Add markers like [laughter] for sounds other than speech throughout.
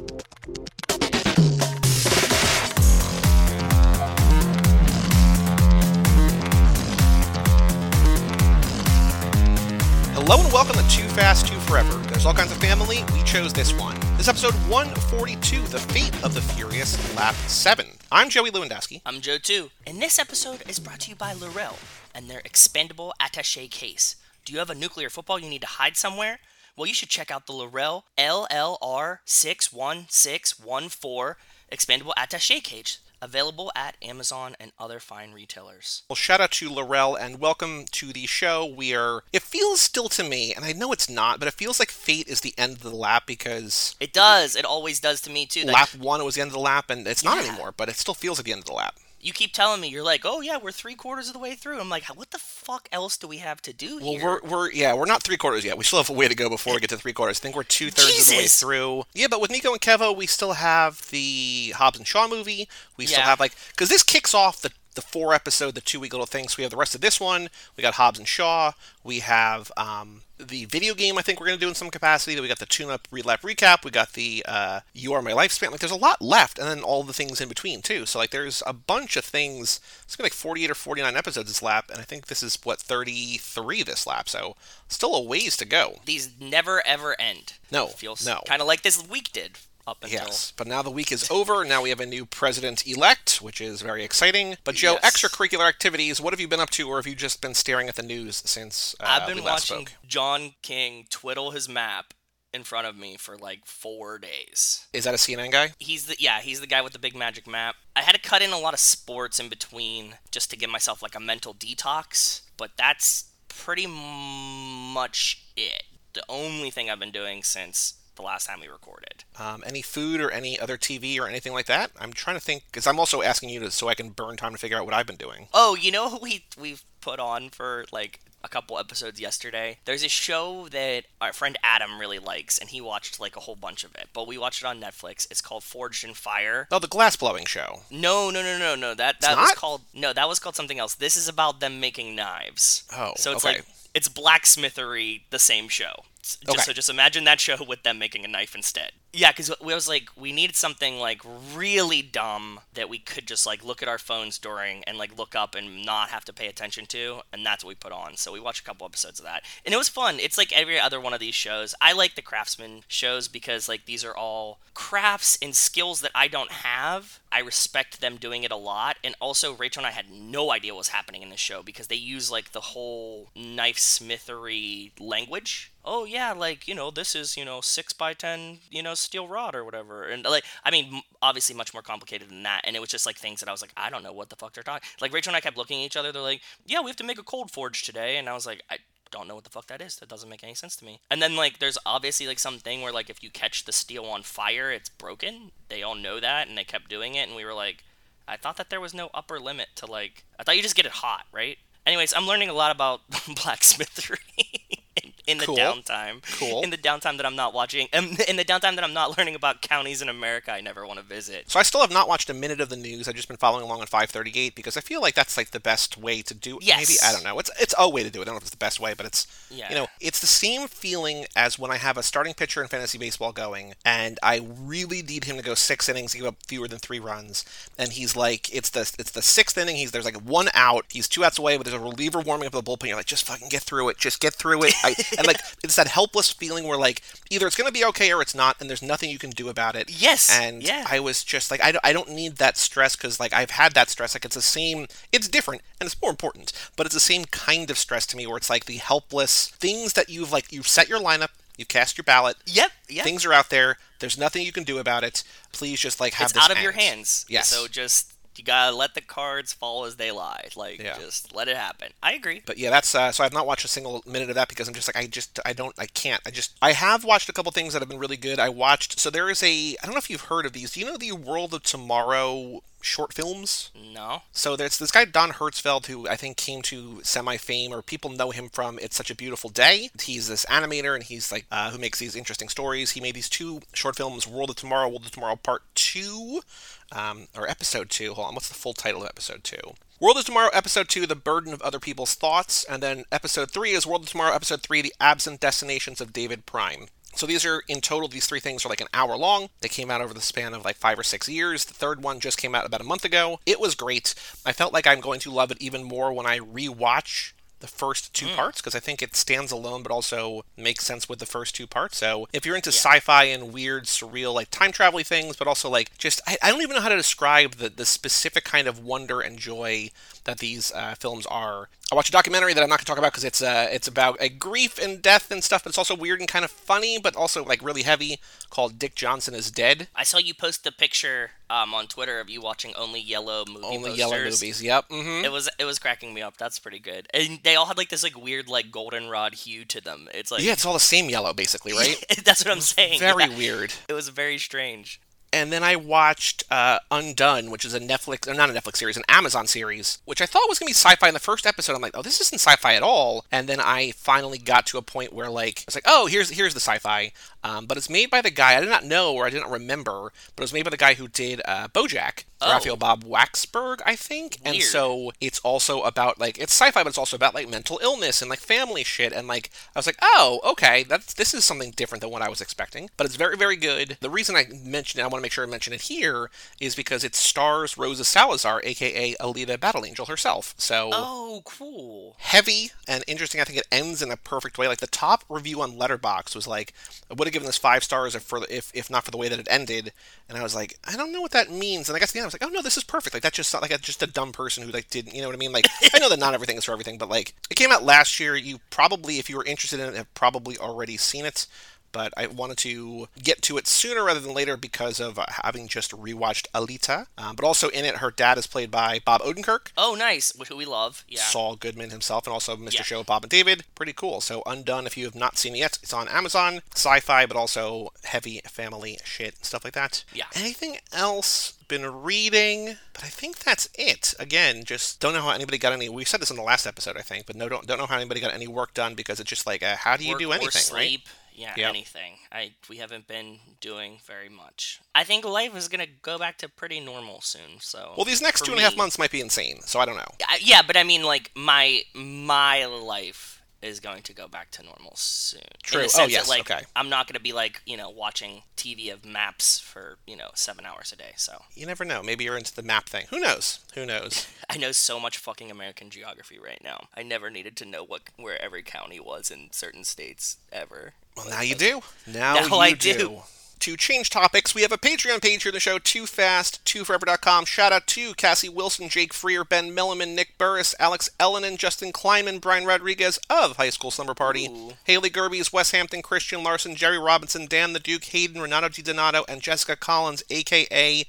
Hello and welcome to Too Fast, Too Forever. There's all kinds of family. We chose this one. This episode 142, The Fate of the Furious, Lap 7. I'm Joey Lewandowski. I'm Joe too, and this episode is brought to you by Lorel and their expandable attache case. Do you have a nuclear football you need to hide somewhere? Well, you should check out the Lorel LLR61614 expandable attache case, available at Amazon and other fine retailers. Well, shout out to Laurel and welcome to the show. We are, it feels still to me, and I know it's not, but it feels like Fate is the end of the lap because It does. It always does to me too. Lap one it was the end of the lap, and it's not anymore, but it still feels like the end of the lap. You keep telling me you're like, oh yeah, we're three quarters of the way through. I'm like, what the fuck else do we have to do Well, here? we're, we're yeah, we're not three quarters yet. We still have a way to go before we get to three quarters. I think we're two thirds of the way through. Yeah, but with Nico and Kevo, we still have the Hobbs and Shaw movie. We still Yeah. have like because this kicks off the the four episode, the two week little thing. So we have the rest of this one. We got Hobbs and Shaw. We have um, the video game. I think we're gonna do in some capacity. We got the tune up relap recap. We got the uh, You Are My Lifespan. Like there's a lot left, and then all the things in between too. So like there's a bunch of things. It's gonna be like 48 or 49 episodes this lap, and I think this is what 33 this lap. So still a ways to go. These never ever end. No, feels no. kind of like this week did up until. Yes, but now the week is over. Now we have a new president elect, which is very exciting. But Joe, Yes. extracurricular activities. What have you been up to, or have you just been staring at the news since uh, I've been watching spoke? John King twiddle his map in front of me for like four days. Is that a CNN guy? He's the yeah, he's the guy with the big magic map. I had to cut in a lot of sports in between just to give myself like a mental detox, but that's pretty m- much it. The only thing I've been doing since the last time we recorded. Um, any food or any other TV or anything like that? I'm trying to think because I'm also asking you to so I can burn time to figure out what I've been doing. Oh, you know who we we've put on for like a couple episodes yesterday? There's a show that our friend Adam really likes, and he watched like a whole bunch of it. But we watched it on Netflix. It's called Forged in Fire. Oh, the glass blowing show. No, no, no, no, no. That that was not? called no. That was called something else. This is about them making knives. Oh, so it's okay. like it's blacksmithery, the same show. Just, Okay. So just imagine that show with them making a knife instead. Yeah, because we was like we needed something like really dumb that we could just like look at our phones during and like look up and not have to pay attention to, and that's what we put on. So we watched a couple episodes of that, and it was fun. It's like every other one of these shows. I like the craftsman shows because like these are all crafts and skills that I don't have. I respect them doing it a lot, and also Rachel and I had no idea what was happening in the show because they use like the whole knife smithery language. Oh yeah like you know this is you know six by ten you know steel rod or whatever. And like i mean obviously much more complicated than that and it was just like things that i was like i don't know what the fuck they're talking like rachel and i kept looking at each other they're like yeah we have to make a cold forge today and i was like i don't know what the fuck that is that doesn't make any sense to me and then like there's obviously like something where like if you catch the steel on fire it's broken they all know that and they kept doing it and we were like I thought that there was no upper limit to like. I thought you just get it hot, right? Anyways, I'm learning a lot about [laughs] blacksmithery in, the Cool. downtime. Cool. In the downtime that I'm not watching, um, [laughs] in the downtime that I'm not learning about counties in America I never want to visit. So I still have not watched a minute of the news. I've just been following along on 538 because I feel like that's like the best way to do it. Yes. Maybe I don't know. It's it's a way to do it. I don't know if it's the best way, but it's Yeah. you know it's the same feeling as when I have a starting pitcher in fantasy baseball going, and I really need him to go six innings, give up fewer than three runs, and he's like it's the it's the sixth inning. He's there's like one out. He's two outs away, but there's a reliever warming up the bullpen. You're like just fucking get through it. Just get through it. I, [laughs] and like it's that helpless feeling where like either it's gonna be okay or it's not, and there's nothing you can do about it. Yes, And yeah. I was just like, I don't, I don't need that stress because like I've had that stress. Like it's the same, it's different and it's more important, but it's the same kind of stress to me where it's like the helpless things that you've like you've set your lineup, you cast your ballot, Yep. Yep. things are out there. There's nothing you can do about it. Please just like have it's this out of your hands. Yes. So just you gotta let the cards fall as they lie. Like Yeah. just let it happen. I agree. But yeah, that's uh, so I've not watched a single minute of that because I'm just like I just I don't I can't I just I have watched a couple things that have been really good. I watched so there is a I don't know if you've heard of these. Do you know the World of Tomorrow short films? No. So there's this guy Don Hertzfeldt who I think came to semi fame or people know him from It's Such a Beautiful Day. He's this animator and he's like uh, who makes these interesting stories. He made these two short films, World of Tomorrow, World of Tomorrow Part Two, um, or Episode Two. Hold on, what's the full title of Episode Two? World of Tomorrow, Episode 2, The Burden of Other People's Thoughts, and then Episode 3 is World of Tomorrow, Episode 3, The Absent Destinations of David Prime. So these are in total, these three things are like an hour long. They came out over the span of like five or six years. The third one just came out about a month ago. It was great. I felt like I'm going to love it even more when I rewatch the first two mm. parts because I think it stands alone but also makes sense with the first two parts. So if you're into sci-fi and weird, surreal, like time traveling things, but also like just I, I don't even know how to describe the the specific kind of wonder and joy that these uh, films are. I watched a documentary that I'm not going to talk about because it's uh, it's about a grief and death and stuff, but it's also weird and kind of funny, but also like really heavy. Called Dick Johnson is Dead. I saw you post the picture um, on Twitter of you watching only yellow movie Only posters. yellow movies. Yep. hmm It was it was cracking me up. That's pretty good. And they all had like this like weird like goldenrod hue to them. It's like Yeah, it's all the same yellow basically, right? [laughs] that's what I'm saying. Very Yeah. weird. It was very strange. And then I watched uh, Undone, which is a Netflix, or not a Netflix series, an Amazon series, which I thought was gonna be sci-fi in the first episode. I'm like, oh, this isn't sci-fi at all. And then I finally got to a point where like it's like, oh, here's here's the sci-fi, um, but it's made by the guy I did not know or I didn't remember, but it was made by the guy who did uh, BoJack, Oh. Raphael Bob Waksberg, I think. And so it's also about like it's sci-fi, but it's also about like mental illness and like family shit. And like I was like, oh, okay, that's this is something different than what I was expecting. But it's very, very good. The reason I mentioned it, I want to make sure I mention it here, is because it stars Rosa Salazar, aka Alita Battle Angel herself. So Oh, cool. heavy and interesting. I think it ends in a perfect way. Like the top review on Letterboxd was like, I would have given this five stars if for if if not for the way that it ended. And I was like, I don't know what that means. And I guess the end was like, oh no, this is perfect. Like that's just not like a, just a dumb person who like didn't, you know what I mean? Like I know that not everything is for everything, but like it came out last year. You probably, if you were interested in it, have probably already seen it. But I wanted to get to it sooner rather than later because of uh, having just rewatched Alita. Um, but also in it, her dad is played by Bob Odenkirk. Oh, nice. Who we love. Yeah. Saul Goodman himself, and also Mr. Yeah. Show, Bob and David. Pretty cool. So Undone, if you have not seen it yet, it's on Amazon. Sci-fi, but also heavy family shit and stuff like that. Yeah. Anything else? Been reading, but I think that's it. Again, just don't know how anybody got any. We said this in the last episode, I think, but no, don't don't know how anybody got any work done because it's just like, uh, how do you Work do anything, right? sleep. Yeah, Yep. anything. I we haven't been doing very much. I think life is gonna go back to pretty normal soon. So Well, these next two and a half me- months might be insane, so I don't know. Yeah, but I mean, like my my life is going to go back to normal soon. True. Oh, yes, That, like, okay. I'm not going to be like you know watching TV of maps for you know seven hours a day. So You never know. Maybe you're into the map thing. Who knows? Who knows? [laughs] I know so much fucking American geography right now. I never needed to know what where every county was in certain states ever. Well, now you do. Now, Now you I do. do. To change topics, we have a Patreon page here on the show, Too Fast, TooForever.com. Shout out to Cassie Wilson, Jake Freer, Ben Milliman, Nick Burris, Alex Ellenin, Justin Kleiman, Brian Rodriguez of High School Slumber Party, Ooh. Haley Gerbies, Wes Hampton, Christian Larson, Jerry Robinson, Dan the Duke, Hayden, Renato DiDonato, and Jessica Collins, aka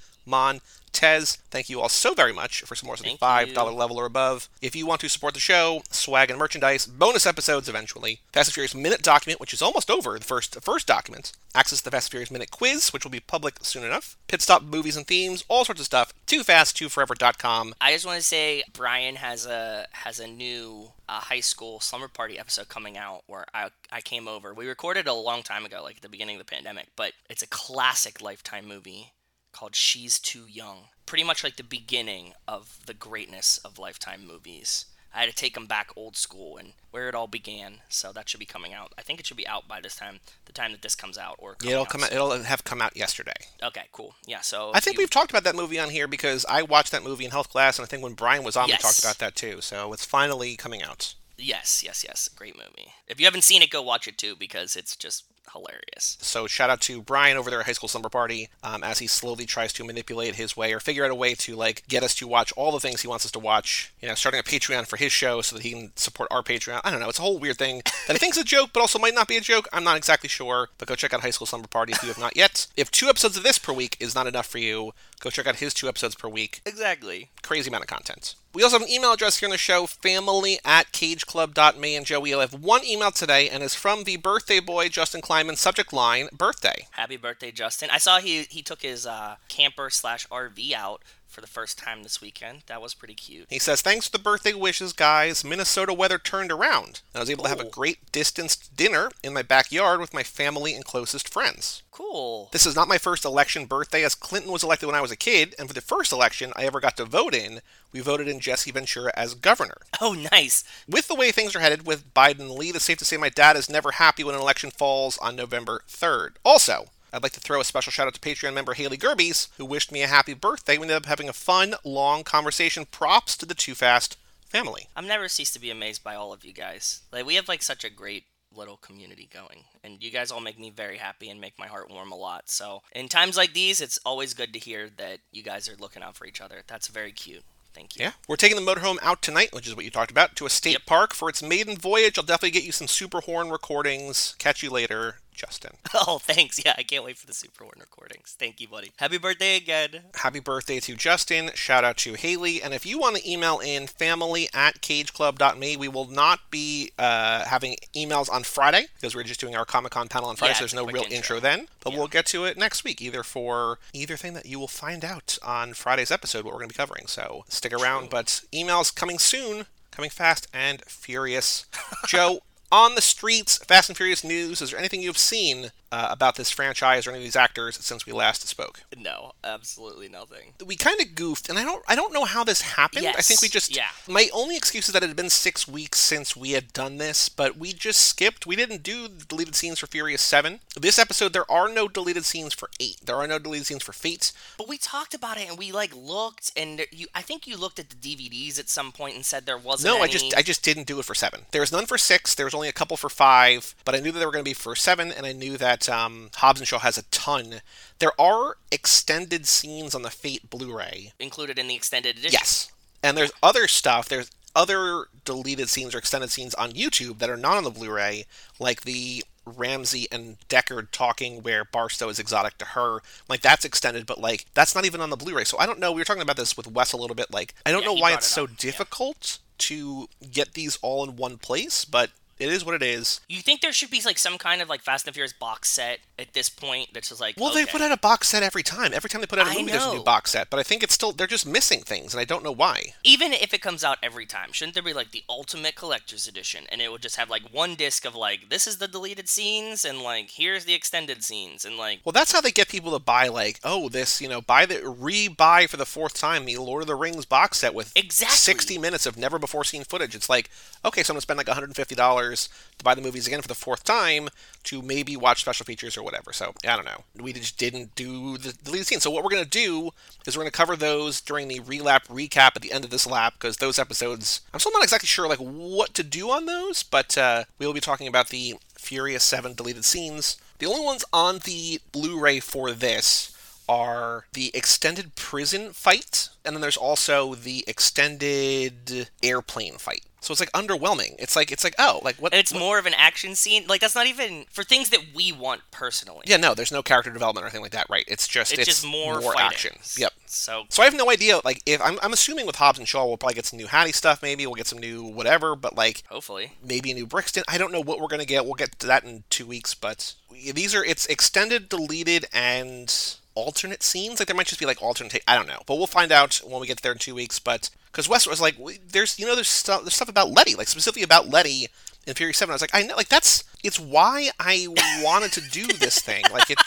Montez. Thank you all so very much for supporting the Thank you. $5 level or above. If you want to support the show, swag and merchandise, bonus episodes eventually, Fast and Furious Minute document, which is almost over, the first first document, access to the Fast and Furious Minute quiz, which will be public soon enough, pit stop movies and themes, all sorts of stuff, too fast, too forever.com. I just want to say Brian has a has a new uh, high school slumber party episode coming out where I I came over. We recorded a long time ago, like at the beginning of the pandemic, but it's a classic Lifetime movie called She's Too Young. Pretty much like the beginning of the greatness of Lifetime movies. I had to take them back old school and where it all began. So that should be coming out. I think it should be out by this time, the time that this comes out, or coming It'll out come out, it'll have come out yesterday. Okay, cool. Yeah. So I think you- we've talked about that movie on here because I watched that movie in health class, and I think when Brian was on, we talked about that too. So it's finally coming out. Yes, yes, yes. Great movie. If you haven't seen it, go watch it too because it's just hilarious. So shout out to Brian over there at High School Slumber Party um, as he slowly tries to manipulate his way or figure out a way to like get us to watch all the things he wants us to watch. You know, starting a Patreon for his show so that he can support our Patreon. I don't know. It's a whole weird thing [laughs] that I think's is a joke, but also might not be a joke. I'm not exactly sure. But go check out High School Slumber Party if you have not yet. If two episodes of this per week is not enough for you, go check out his two episodes per week Exactly. crazy amount of content. We also have an email address here on the show, family at cageclub.me. And Joe, we have one email today, and it's from the birthday boy, Justin Kleiman, subject line, birthday. Happy birthday, Justin. I saw he he took his uh, camper slash RV out for the first time this weekend. That was pretty cute. He says, Thanks for the birthday wishes, guys. Minnesota weather turned around. I was able to have a great distanced dinner in my backyard with my family and closest friends. Cool. This is not my first election birthday, as Clinton was elected when I was a kid, and for the first election I ever got to vote in, we voted in Jesse Ventura as governor. [laughs] Oh, nice. With the way things are headed with Biden and Lee, it's safe to say my dad is never happy when an election falls on November 3rd. Also, I'd like to throw a special shout out to Patreon member Haley Gerbies, who wished me a happy birthday. We ended up having a fun, long conversation. Props to the Too Fast family. I'm never ceased to be amazed by all of you guys. Like we have like such a great little community going and you guys all make me very happy and make my heart warm a lot so in times like these it's always good to hear that you guys are looking out for each other that's very cute thank you Yeah, we're taking the motorhome out tonight, which is what you talked about, to a state Yep. park for its maiden voyage. I'll definitely get you some Super Horn recordings. Catch you later, Justin. [laughs] oh thanks yeah i can't wait for the super horn recordings thank you buddy happy birthday again Happy birthday to Justin. Shout out to Haley. And if you want to email in family at cageclub.me, we will not be uh, having emails on Friday because we're just doing our Comic Con panel on Friday, Yeah, so there's no real intro. intro then. But Yeah. we'll get to it next week, either for either thing that you will find out on Friday's episode, what we're going to be covering. So stick around. But emails coming soon, coming fast and furious. Joe, [laughs] on the streets, Fast and Furious news, is there anything you've seen uh, about this franchise or any of these actors since we last spoke? no absolutely nothing we kind of goofed, and I don't I don't know how this happened. Yes. I think we just yeah. my only excuse is that it had been six weeks since we had done this, but we just skipped. We didn't do the deleted scenes for Furious Seven. This episode, there are no deleted scenes for eight. There are no deleted scenes for Fate. but we talked about it and we like looked and you i think you looked at the dvds at some point and said there wasn't No, I just I just didn't do it for seven. There was none for six. There was only a couple for five, but I knew that they were going to be for seven, and I knew that um, Hobbs and Shaw has a ton. There are extended scenes on the Fate Blu-ray. included in the extended edition Yes. And there's other stuff. There's other deleted scenes or extended scenes on YouTube that are not on the Blu-ray, like the Ramsey and Deckard talking where Barstow is exotic to her. Like that's extended, but like that's not even on the Blu-ray. So I don't know. We were talking about this with Wes a little bit. Like I don't Yeah, know why it's it so up. Yeah. difficult to get these all in one place, but it is what it is. You think there should be like some kind of like Fast and Furious box set at this point that's just like Well, they put out a box set every time. Every time they put out a movie, there's a new box set. But I think it's still they're just missing things, and I don't know why. even if it comes out every time, shouldn't there be like the ultimate collector's edition and it would just have like one disc of like this is the deleted scenes and like here's the extended scenes and like Well, that's how they get people to buy, like, oh, this, you know, buy the re-buy for the fourth time the Lord of the Rings box set with Exactly. 60 minutes of never before seen footage. It's like, okay, so I'm gonna spend like 150 to buy the movies again for the fourth time to maybe watch special features or whatever. So I don't know. We just didn't do the deleted scenes. So what we're gonna do is we're gonna cover those during the relap recap at the end of this lap because those episodes, I'm still not exactly sure like what to do on those, but uh, we will be talking about the Furious 7 deleted scenes. The only ones on the Blu ray for this are the extended prison fight, and then there's also the extended airplane fight. So it's like underwhelming. It's like it's like oh, like what? and it's what- more of an action scene. Like that's not even for things that we want personally. Yeah, no, there's no character development or anything like that, right? It's just it's, just more, fighting. action. Yep. So So I have no idea. Like, if I'm, I'm assuming with Hobbs and Shaw, we'll probably get some new Hattie stuff. Maybe we'll get some new whatever. But like, hopefully, maybe a new Brixton. I don't know what we're gonna get. We'll get to that in two weeks. But these are it's extended, deleted, and alternate scenes. Like there might just be like alternate. I don't know. But we'll find out when we get there in two weeks. But because West was like, there's you know there's stuff there's stuff about Letty, like specifically about Letty in Fury Seven. I was like, I know, like that's it's why I wanted to do this thing. Like it,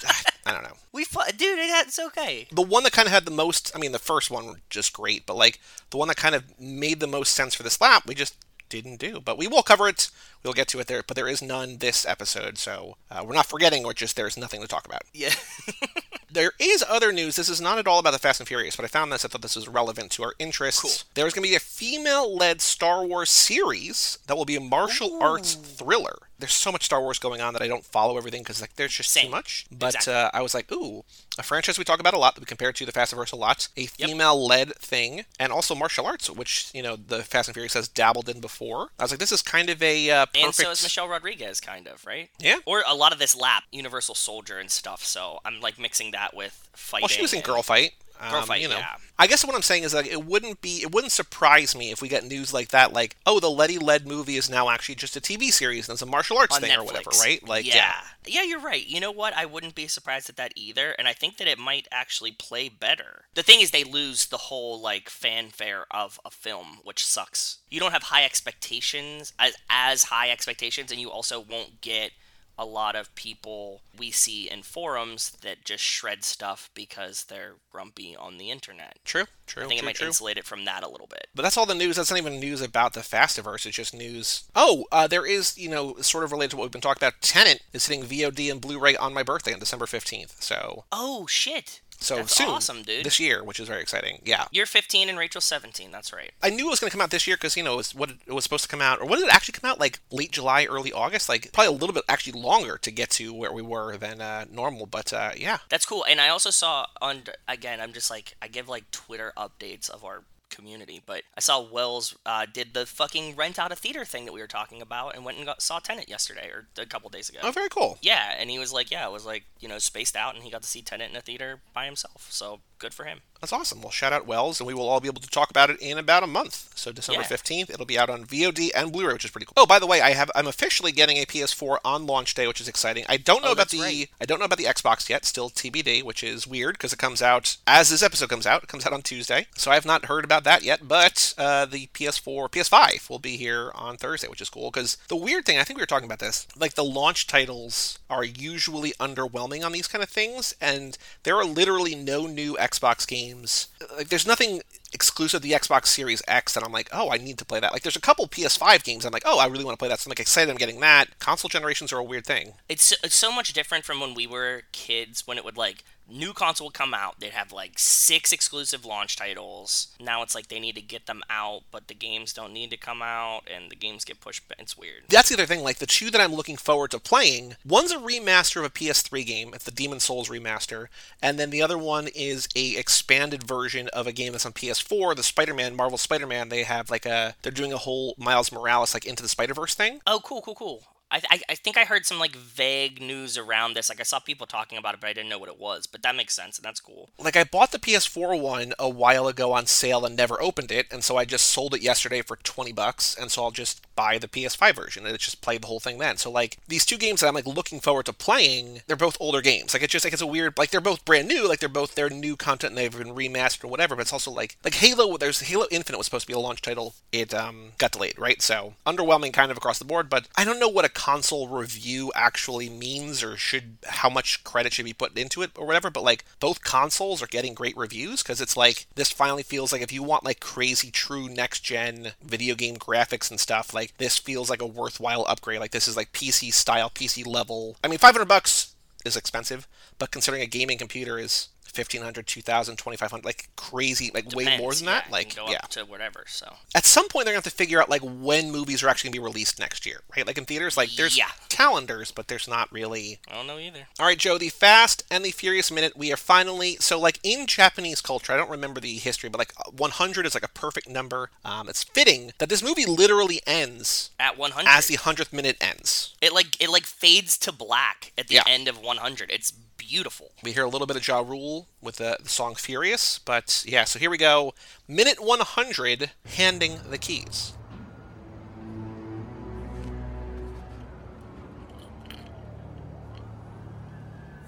I don't know. we fought, dude. It, it's okay. the one that kind of had the most i mean the first one was just great but like the one that kind of made the most sense for this lap we just didn't do but we will cover it we'll get to it there but there is none this episode so uh, we're not forgetting or just there's nothing to talk about Yeah. [laughs] there is other news. This is not at all about the fast and furious but i found this i thought this was relevant to our interests. Cool. there's going to be a female-led star wars series that will be a martial arts thriller there's so much Star Wars going on that I don't follow everything because like there's just too much. But Exactly. uh, I was like, ooh, a franchise we talk about a lot that we compare to the Fast and Furious a lot, a female-led thing, and also martial arts, which you know the Fast and Furious has dabbled in before. I was like, this is kind of a uh, perfect. And so is Michelle Rodriguez, kind of, right? Yeah. Or a lot of this lap, Universal Soldier and stuff. So I'm like mixing that with fighting. Well, she was in and- Girl Fight. Um, fight, you know, yeah. I guess what I'm saying is like it wouldn't be it wouldn't surprise me if we get news like that, like oh the Letty led movie is now actually just a TV series and it's a martial arts on thing Netflix. or whatever, right? Like yeah. yeah, you're right. You know what? I wouldn't be surprised at that either, and I think that it might actually play better. The thing is, they lose the whole like fanfare of a film, which sucks. You don't have high expectations as as high expectations, and you also won't get a lot of people we see in forums that just shred stuff because they're grumpy on the internet. True, true, I think true, it might true. insulate it from that a little bit. But that's all the news. That's not even news about the Fastiverse. It's just news. Oh, uh, there is, you know, sort of related to what we've been talking about. Tenet is hitting VOD and Blu-ray on my birthday on December fifteenth. So, Oh shit! So That's soon, awesome, dude. This year, which is very exciting. Yeah, You're 15 and Rachel's 17. That's right. I knew it was going to come out this year because you know it was what it was supposed to come out, or when did it actually come out? Like late July, early August. Like probably a little bit actually longer to get to where we were than uh, normal. But uh, yeah, That's cool. And I also saw on again, I'm just like I give like Twitter updates of our community, but I saw Wells uh, did the fucking rent out a theater thing that we were talking about and went and got, saw Tenet yesterday or a couple days ago. oh, very cool. Yeah, and he was like, yeah, it was like you know spaced out, and he got to see Tenet in a theater by himself. So good for him. That's awesome. Well, shout out Wells, and we will all be able to talk about it in about a month. So December Yeah. fifteenth, it'll be out on VOD and Blu-ray, which is pretty cool. Oh, by the way, I have I'm officially getting a PS4 on launch day, which is exciting. I don't know Oh, about the right. I don't know about the Xbox yet, still TBD, which is weird because it comes out as this episode comes out. It comes out on Tuesday, so I have not heard about that yet. But uh, the PS4, PS5 will be here on Thursday, which is cool. Because the weird thing, I think we were talking about this, like the launch titles are usually underwhelming on these kind of things, and there are literally no new Xbox games. Like, there's nothing exclusive to the Xbox Series X that I'm like, oh, I need to play that. Like, there's a couple PS5 games I'm like, oh, I really want to play that. So I'm like excited I'm getting that. Console generations are a weird thing. It's it's so much different from when we were kids when it would like new console would come out they'd have like six exclusive launch titles now it's like they need to get them out but the games don't need to come out and the games get pushed back it's weird That's the other thing. Like the two that I'm looking forward to playing, one's a remaster of a PS3 game. It's the Demon's Souls remaster, and then the other one is a expanded version of a game that's on PS4. The Spider-Man, Marvel Spider-Man. They have like a they're doing a whole Miles Morales like into the Spider-Verse thing. oh cool cool cool I, I, I think I heard some like vague news around this. Like I saw people talking about it, but I didn't know what it was. But that makes sense, and that's cool. Like I bought the PS4 one a while ago on sale and never opened it, and so I just sold it yesterday for 20 bucks, and so I'll just buy the PS5 version and just play the whole thing then. So like these two games that I'm like looking forward to playing, they're both older games. Like it's just like it's a weird like they're both brand new, like they're both they're new content and they've been remastered or whatever, but it's also like like Halo there's Halo Infinite was supposed to be a launch title. It um got delayed, right? So underwhelming kind of across the board, but I don't know what a console review actually means or should how much credit should be put into it or whatever, but like both consoles are getting great reviews because it's like this finally feels like if you want like crazy true next gen video game graphics and stuff, like this feels like a worthwhile upgrade. Like this is like PC style, PC level. I mean, 500 bucks is expensive, but considering a gaming computer is 1500 2000 2500 like crazy like way more than that yeah, it like go yeah up to whatever. So at some point they're gonna have to figure out like when movies are actually gonna be released next year right like in theaters like there's Yeah. calendars but there's not really I don't know either. all right joe the fast and the furious minute we are finally so like in japanese culture i don't remember the history but like 100 is like a perfect number um, it's fitting that this movie literally ends At 100, as the 100th minute ends it like it like fades to black at the Yeah. end of 100. It's beautiful. we hear a little bit of Ja Rule with the, the song Furious, but yeah, so here we go. Minute 100, handing the keys.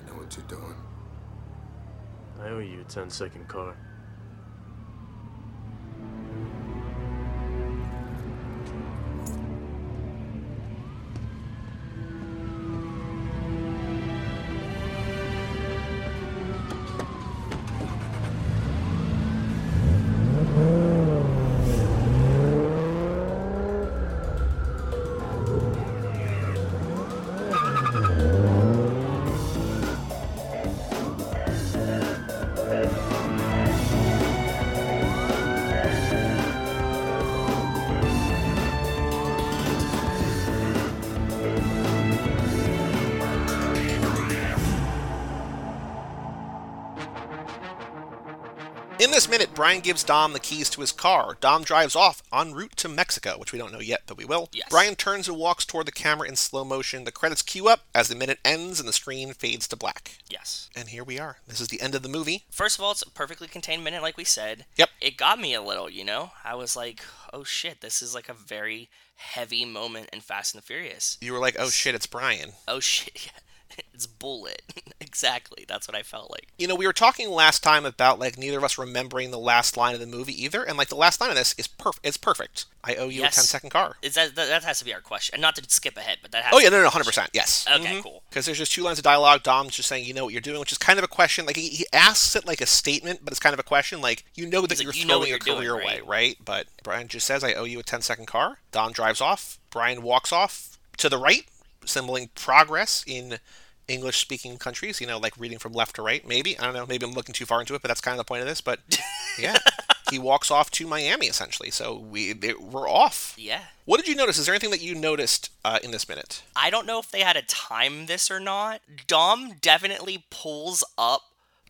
You know what you're doing. I owe you a 10 second car. Brian gives Dom the keys to his car. Dom drives off en route to Mexico, which we don't know yet, but we will. Yes. Brian turns and walks toward the camera in slow motion. The credits cue up as the minute ends and the screen fades to black. Yes. And here we are. This is the end of the movie. First of all, it's a perfectly contained minute, like we said. Yep. It got me a little, you know? I was like, oh shit, this is like a very heavy moment in Fast and the Furious. You were like, oh shit, it's Brian. Oh shit, [laughs] [laughs] it's Bullet. [laughs] exactly. That's what I felt like. You know, we were talking last time about like neither of us remembering the last line of the movie either, and like the last line of this is perfect. It's perfect. I owe you Yes. a 10 second car. Is that, that that has to be our question, and not to skip ahead, but that has. Oh yeah, no, no, 100. percent yes. Okay, mm-hmm. cool. Because there's just two lines of dialogue. Dom's just saying, you know what you're doing, which is kind of a question. Like he, he asks it like a statement, but it's kind of a question. Like you know that you're "You throwing your you're doing, career away, right?" right? But Brian just says, I owe you a 10 second car. Dom drives off. Brian walks off to the right, symboling progress in English speaking countries. You know, like reading from left to right. Maybe I don't know. Maybe I'm looking too far into it, but that's kind of the point of this. But [laughs] yeah, he walks off to Miami essentially. So we they, we're off. Yeah. What did you notice? Is there anything that you noticed uh, in this minute? I don't know if they had to time this or not. Dom definitely pulls up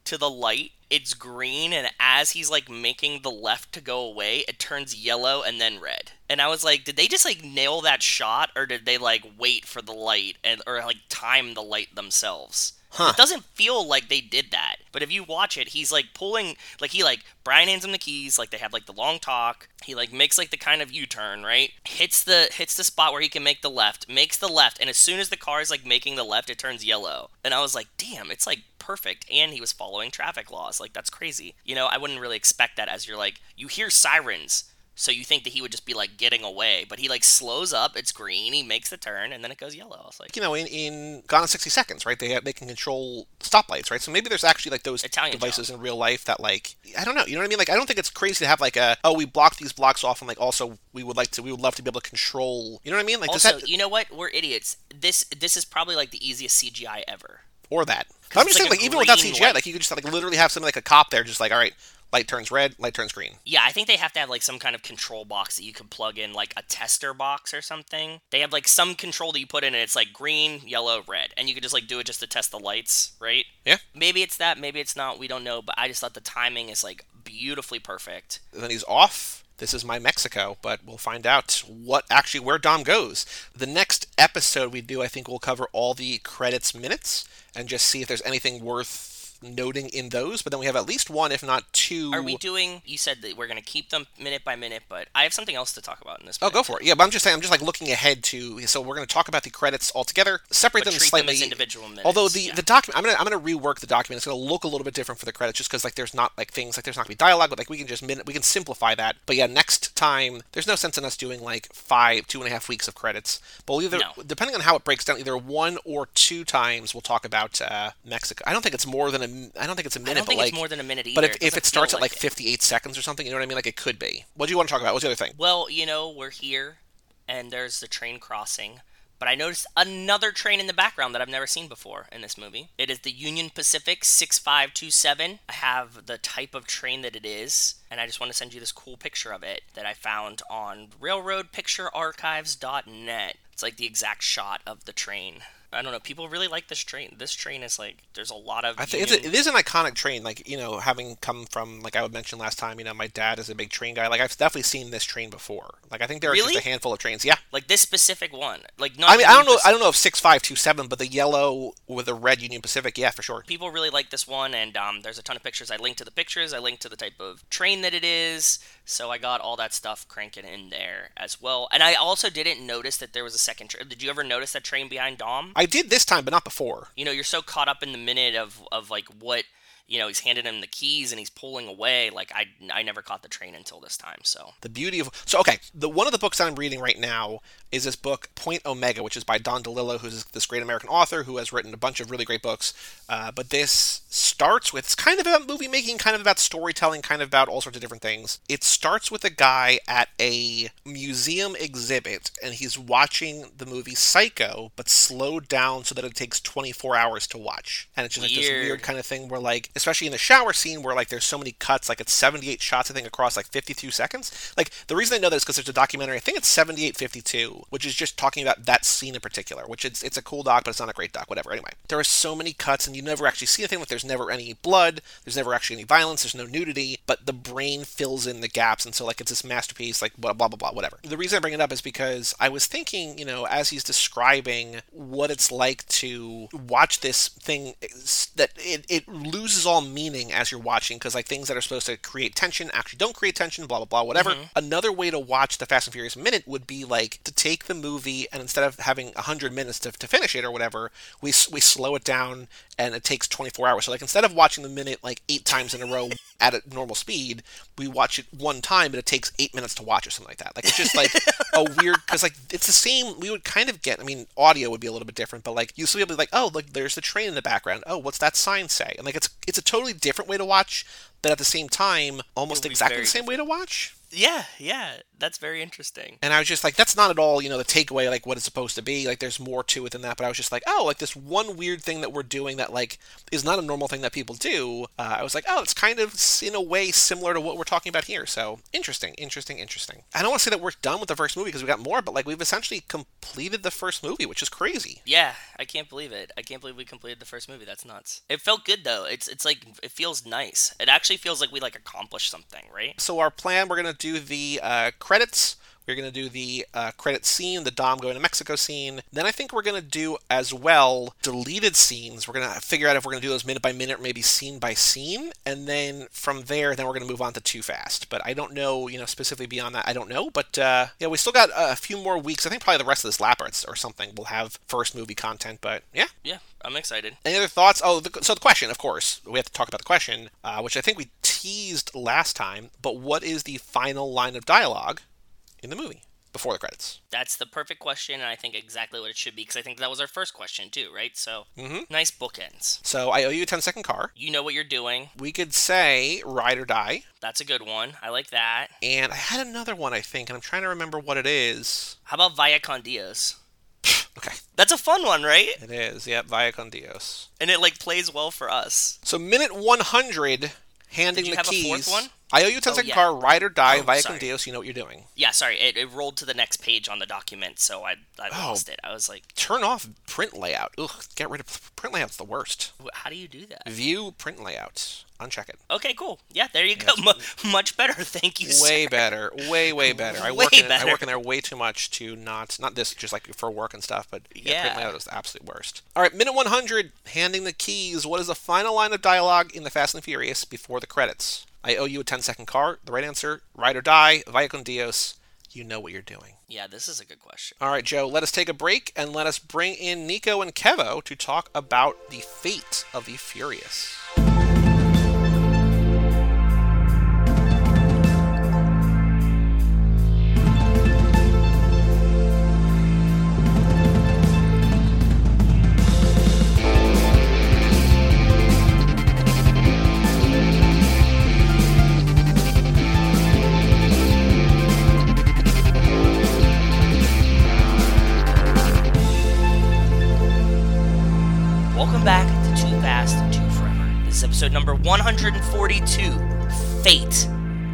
to the light. It's green, and as he's like making the left to go away, it turns yellow and then red. And I was like, did they just like nail that shot, or did they like wait for the light and or like time the light themselves? Huh. It doesn't feel like they did that. But if you watch it, he's like pulling like he like Brian hands him the keys, like they have like the long talk. He like makes like the kind of U-turn, right? Hits the hits the spot where he can make the left, makes the left, and as soon as the car is like making the left, it turns yellow. And I was like, damn, it's like perfect. And he was following traffic laws. Like that's crazy. You know, I wouldn't really expect that as you're like, you hear sirens. So you think that he would just be like getting away, but he like slows up. It's green. He makes the turn, and then it goes yellow. I was like, you know, in, in Gone in 60 Seconds, right? They have, they can control stoplights, right? So maybe there's actually like those Italian devices in real life that like I don't know, you know what I mean? Like I don't think it's crazy to have like a oh we block these blocks off and like also we would like to we would love to be able to control, you know what I mean? Like also, that you know what? We're idiots. This this is probably like the easiest CGI ever. or that. I'm just like saying like even without CGI, light. like you could just like literally have something like a cop there, just like all right, light turns red, light turns green. Yeah, I think they have to have like some kind of control box that you can plug in, like a tester box or something. They have like some control that you put in, and it's like green, yellow, red, and you can just like do it just to test the lights, right? Yeah. Maybe it's that, maybe it's not. We don't know, but I just thought the timing is like beautifully perfect. And then he's off. This is my Mexico, but we'll find out what actually where Dom goes. The next episode we do, I think, we'll cover all the credits minutes and just see if there's anything worth noting in those. But then we have at least one, if not two. Are we doing? You said that we're gonna keep them minute by minute, but I have something else to talk about in this. Oh, go for it. Yeah, but I'm just saying, I'm just like looking ahead to. So we're going to talk about the credits altogether, separate But them them slightly. as individual minutes, Although the yeah. the document, I'm gonna I'm gonna rework the document. It's going to look a little bit different for the credits, just because like there's not like things like there's not going to be dialogue, but like we can just minute we can simplify that. But yeah, next time there's no sense in us doing like five two and a half weeks of credits. But we'll either No. depending on how it breaks down, either one or two times we'll talk about uh, Mexico. I don't think it's more than a I don't think it's a minute. I don't but think like, it's more than a minute either. But if, if it starts at like it. 58 seconds or something, you know what I mean? Like it could be. What do you want to talk about? What's the other thing? Well, you know, we're here, and there's the train crossing. But I noticed another train in the background that I've never seen before in this movie. It is the Union Pacific 6527. I have the type of train that it is, and I just want to send you this cool picture of it that I found on railroadpicturearchives.net. It's like the exact shot of the train. I don't know. People really like this train. This train is like, there's a lot of. I think it's a, Union- it is an iconic train. Like you know, having come from like I would mention last time, you know, my dad is a big train guy. Like I've definitely seen this train before. Like I think there are Really? just a handful of trains. Yeah, like this specific one. Like, not I mean I don't know I don't know if six five two seven, but the yellow with the red Union Pacific, yeah, for sure. people really like this one and um, there's a ton of pictures i link to the pictures i link to the type of train that it is so i got all that stuff cranking in there as well and i also didn't notice that there was a second train did you ever notice that train behind dom I did this time, but not before. you know you're so caught up in the minute of, of like what you know he's handing him the keys and he's pulling away like i, I never caught the train until this time so The beauty of so okay, the one of the books I'm reading right now is this book Point Omega, which is by Don DeLillo, who's this great American author who has written a bunch of really great books. Uh, but this starts with it's kind of about movie making, kind of about storytelling, kind of about all sorts of different things. It starts with a guy at a museum exhibit, and he's watching the movie Psycho, but slowed down so that it takes 24 hours to watch. And it's just like this Weird. weird kind of thing where like especially in the shower scene where like there's so many cuts, like it's 78 shots I think across like 52 seconds. Like the reason I know this because there's a documentary, I think it's 7852, which is just talking about that scene in particular. Which it's it's a cool doc, but it's not a great doc. Whatever. Anyway, there are so many cuts, and you never actually see anything. Like there's never any blood, there's never actually any violence, there's no nudity, but the brain fills in the gaps, and so like it's this masterpiece, like blah blah blah blah whatever. The reason I bring it up is because I was thinking, you know, as he's describing what it's like to watch this thing, eh, that it, it loses all meaning as you're watching because like things that are supposed to create tension actually don't create tension, blah blah blah, whatever. Mm-hmm. Another way to watch the Fast and Furious minute would be like to take the movie and instead of having 100 minutes to, to finish it or whatever, we we slow it down and it takes 24 hours. So like instead of watching the minute like eight times in a row at a normal speed, we watch it one time, but it takes eight minutes to watch or something like that. Like it's just like a [laughs] weird because like it's the same. We would kind of get. I mean, audio would be a little bit different, but like you still be able to be like, oh, look, there's the train in the background. Oh, what's that sign say? And like it's it's a totally different way to watch, but at the same time, almost exactly the same way to watch. Yeah, yeah, that's very interesting. And I was just like, that's not at all, you know, the takeaway, like what it's supposed to be. Like, there's more to it than that. But I was just like, oh, like this one weird thing that we're doing that, like, is not a normal thing that people do. Uh, I was like, oh, it's kind of, in a way, similar to what we're talking about here. So, interesting, interesting, interesting. I don't want to say that we're done with the first movie because we got more, but, like, we've essentially completed the first movie, which is crazy. Yeah, I can't believe it. I can't believe we completed the first movie. That's nuts. It felt good though. It's it's like it feels nice. It actually feels like we like accomplished something, right? So, our plan, we're going do the uh, credits. We're going to do the uh, credit scene, the Dom going to Mexico scene. Then I think we're going to do as well deleted scenes. We're going to figure out if we're going to do those minute by minute or maybe scene by scene. And then from there, then we're going to move on to Too Fast. But I don't know, you know, specifically beyond that, I don't know. But uh, yeah, we still got a few more weeks. I think probably the rest of this lap or, or something will have first movie content. But yeah, Yeah, I'm excited. any other thoughts? Oh, the, so the question, of course, we have to talk about the question, uh, which I think we teased last time. But what is the final line of dialogue in the movie before the credits? That's the perfect question, and I think exactly what it should be because I think that was our first question too, right? So mm-hmm. nice bookends. So I owe you a 10 second car. You know what you're doing. We could say ride or die. That's a good one. I like that. And I had another one, I think, and I'm trying to remember what it is. How about Vaya con Dios? [sighs] Okay, That's a fun one, right? it is. Yep, Via con Dios. And it like plays well for us. So minute 100, handing the have a keys. I owe you a 10 Oh, second yeah. car, ride or die, Oh, Via Dios. You know what you're doing. Yeah, sorry, it, it rolled to the next page on the document, so I I Oh. lost it. I was like, Turn off print layout. Ugh, get rid of print layout's the worst. How do you do that? View print layout. Uncheck it. Okay, cool. Yeah, there you go. Mu- much better. [laughs] Thank you. way sir. better way way [laughs] better i Way work in, i work in there way too much to not not this just like for work and stuff but yeah, print layout is the absolute worst all right minute 100 handing the keys what is the final line of dialogue in the fast and furious before the credits i owe you a 10 second car the right answer ride or die. Via con dios. You know what you're doing. Yeah, this is a good question. all right joe let us take a break and let us bring in nico and kevo to talk about the fate of the furious number 142 Fate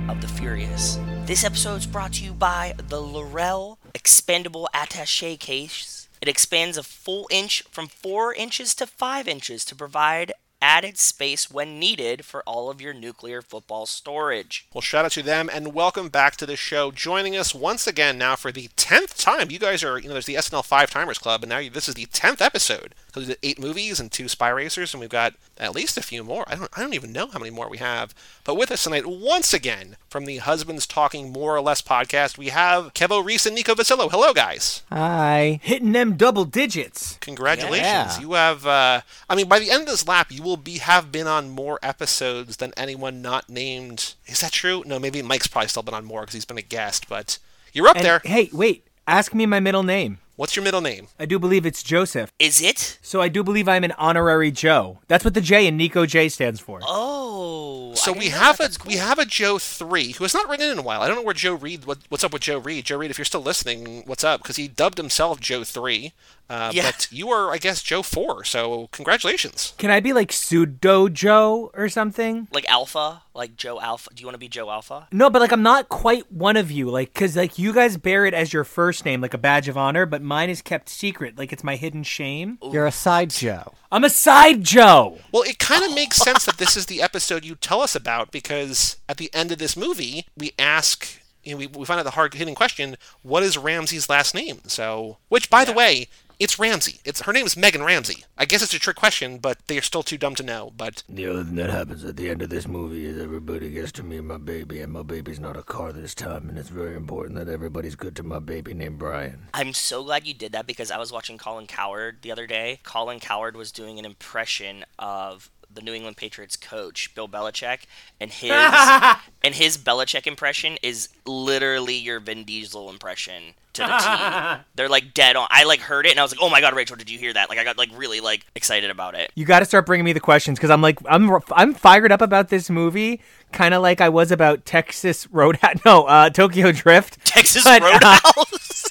of the Furious. This episode is brought to you by the Laurel Expandable Attache Case. It expands a full inch from 4 inches to 5 inches to provide added space when needed for all of your nuclear football storage. Well, shout out to them and welcome back to the show. Joining us once again now for the 10th time. You guys are, you know, there's the SNL Five Timers Club, and now you, this is the 10th episode. So we did eight movies and two Spy Racers, and we've got at least a few more. I don't, I don't even know how many more we have. But with us tonight, once again, from the Husbands Talking More or Less podcast, we have Kevo Reese and Nico Vasillo. Hello, guys. Hi. Hitting them double digits. Congratulations. Yeah. You have, uh, I mean, by the end of this lap, you will be have been on more episodes than anyone not named. Is that true? No, maybe Mike's probably still been on more because he's been a guest, but you're up And there. hey, wait. Ask me my middle name. What's your middle name? I do believe it's Joseph. Is it? So I do believe I'm an honorary Joe. That's what the J in Nico J stands for. Oh. So didn't we have a That's we have a Joe three who has not written in a while. I don't know where Joe Reed. What, what's up with Joe Reed? Joe Reed, if you're still listening, what's up? Because he dubbed himself Joe three. Uh, Yeah. But you are, I guess, Joe four. So congratulations. Can I be like pseudo Joe or something? Like Alpha, like Joe Alpha. Do you want to be Joe Alpha? No, but like I'm not quite one of you, like because like you guys bear it as your first name, like a badge of honor, but mine is kept secret, like it's my hidden shame. You're a side Joe. I'm a side Joe. Well, it kind of makes sense that this is the episode you tell us about because at the end of this movie, we ask, you know, we, we find out the hard hitting question: What is Ramsey's last name? So, which, by the way, it's Ramsey. It's her name is Megan Ramsey. I guess it's a trick question, but they are still too dumb to know. But The other thing that happens at the end of this movie is everybody gets to meet my baby, and my baby's not a car this time, and it's very important that everybody's good to my baby named Brian. I'm so glad you did that because I was watching Colin Coward the other day. Colin Coward was doing an impression of the New England Patriots coach Bill Belichick, and [laughs] his and his Belichick impression is literally your Vin Diesel impression to the T. [laughs] They're like dead on. I like heard it and I was like, oh my god, Rachel, did you hear that? Like I got like really like excited about it. You got to start bringing me the questions because I'm like I'm I'm fired up about this movie, kind of like I was about Texas Roadhouse. [laughs] No, uh, Tokyo Drift. Texas But, uh, Roadhouse.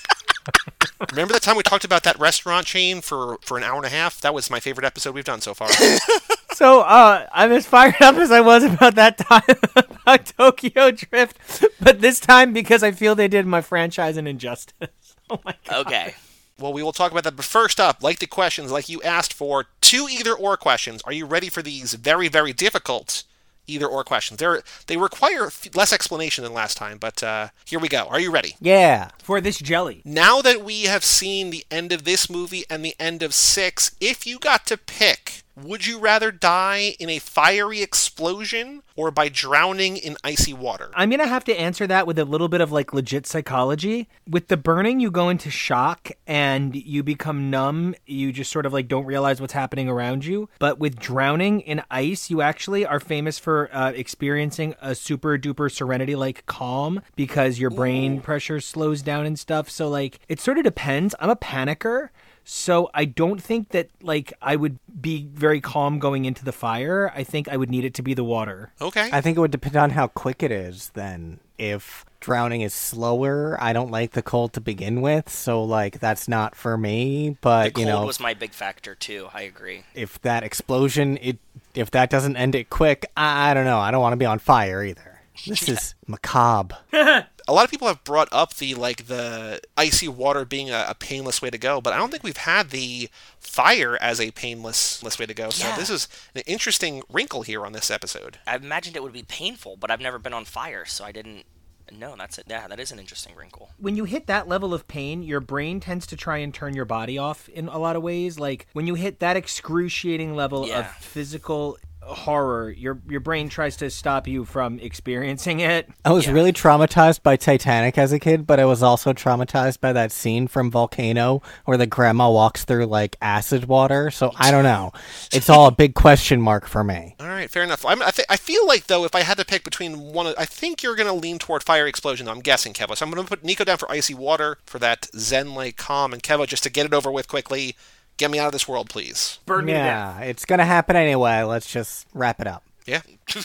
Remember the time we talked about that restaurant chain for for an hour and a half? That was my favorite episode we've done so far. [laughs] So uh, I'm as fired up as I was about that time [laughs] about Tokyo Drift, but this time because I feel they did my franchise an injustice. [laughs] Oh my god. okay. well, we will talk about that. But first up, like the questions, like you asked for, two either or questions. Are you ready for these very very difficult? Either or questions. They're, they require f- less explanation than last time, but uh, here we go. Are you ready? Yeah. For this jelly. Now that we have seen the end of this movie and the end of six, if you got to pick, would you rather die in a fiery explosion or by drowning in icy water? I'm gonna have to answer that with a little bit of like legit psychology. With the burning, you go into shock and you become numb. You just sort of like don't realize what's happening around you. But with drowning in ice, you actually are famous for uh, experiencing a super duper serenity like calm because your brain pressure slows down and stuff. So like it sort of depends. I'm a panicker. So I don't think that like I would be very calm going into the fire. I think I would need it to be the water. Okay. I think it would depend on how quick it is then. If drowning is slower, I don't like the cold to begin with, so like that's not for me, The but cold you know, was my big factor too. I agree. if that explosion it if that doesn't end it quick, I, I don't know. I don't want to be on fire either. This [laughs] is macabre. [laughs] a lot of people have brought up the like the icy water being a, a painless way to go, but I don't think we've had the fire as a painless less way to go. So Yeah. this is an interesting wrinkle here on this episode. I imagined it would be painful, but I've never been on fire, so I didn't. No, that's it. Yeah, that is an interesting wrinkle. when you hit that level of pain, your brain tends to try and turn your body off in a lot of ways. Like when you hit that excruciating level of physical horror, your your brain tries to stop you from experiencing it. I was really traumatized by Titanic as a kid, but I was also traumatized by that scene from Volcano where the grandma walks through like acid water. So I don't know. It's all a big question mark for me. All right, fair enough. I'm, I, th- I feel like though, if I had to pick between one, of, I think you're going to lean toward fire explosion. Though I'm guessing, Kevo. So I'm going to put Nico down for icy water for that zen-like calm, and Kevo just to get it over with quickly. Get me out of this world, please. Burn me to death. Yeah, it's gonna happen anyway. Let's just wrap it up. Yeah. [laughs]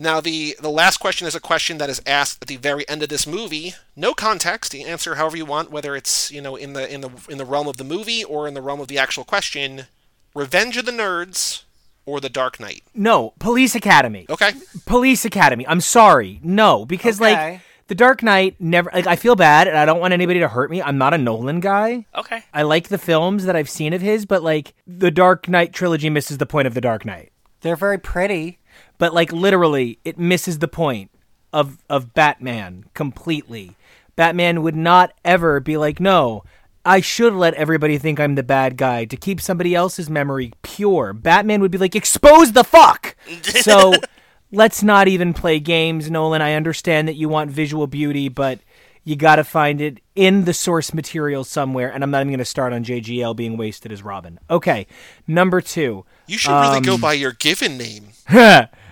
Now the the last question is a question that is asked at the very end of this movie. No context. You answer however you want, whether it's you know in the in the in the realm of the movie or in the realm of the actual question. Revenge of the Nerds or The Dark Knight. No, Police Academy. Okay. Police Academy. I'm sorry. No, because like Okay. The Dark Knight never like I feel bad and I don't want anybody to hurt me. I'm not a Nolan guy. Okay. I like the films that I've seen of his, but like the Dark Knight trilogy misses the point of the Dark Knight. They're very pretty. but like literally it misses the point of of Batman completely. Batman would not ever be like, "No, I should let everybody think I'm the bad guy to keep somebody else's memory pure." Batman would be like, "Expose the fuck." [laughs] so let's not even play games, Nolan. I understand that you want visual beauty, but you got to find it in the source material somewhere. And I'm not even going to start on JGL being wasted as Robin. Okay, number two. You should really go by your given name. [laughs]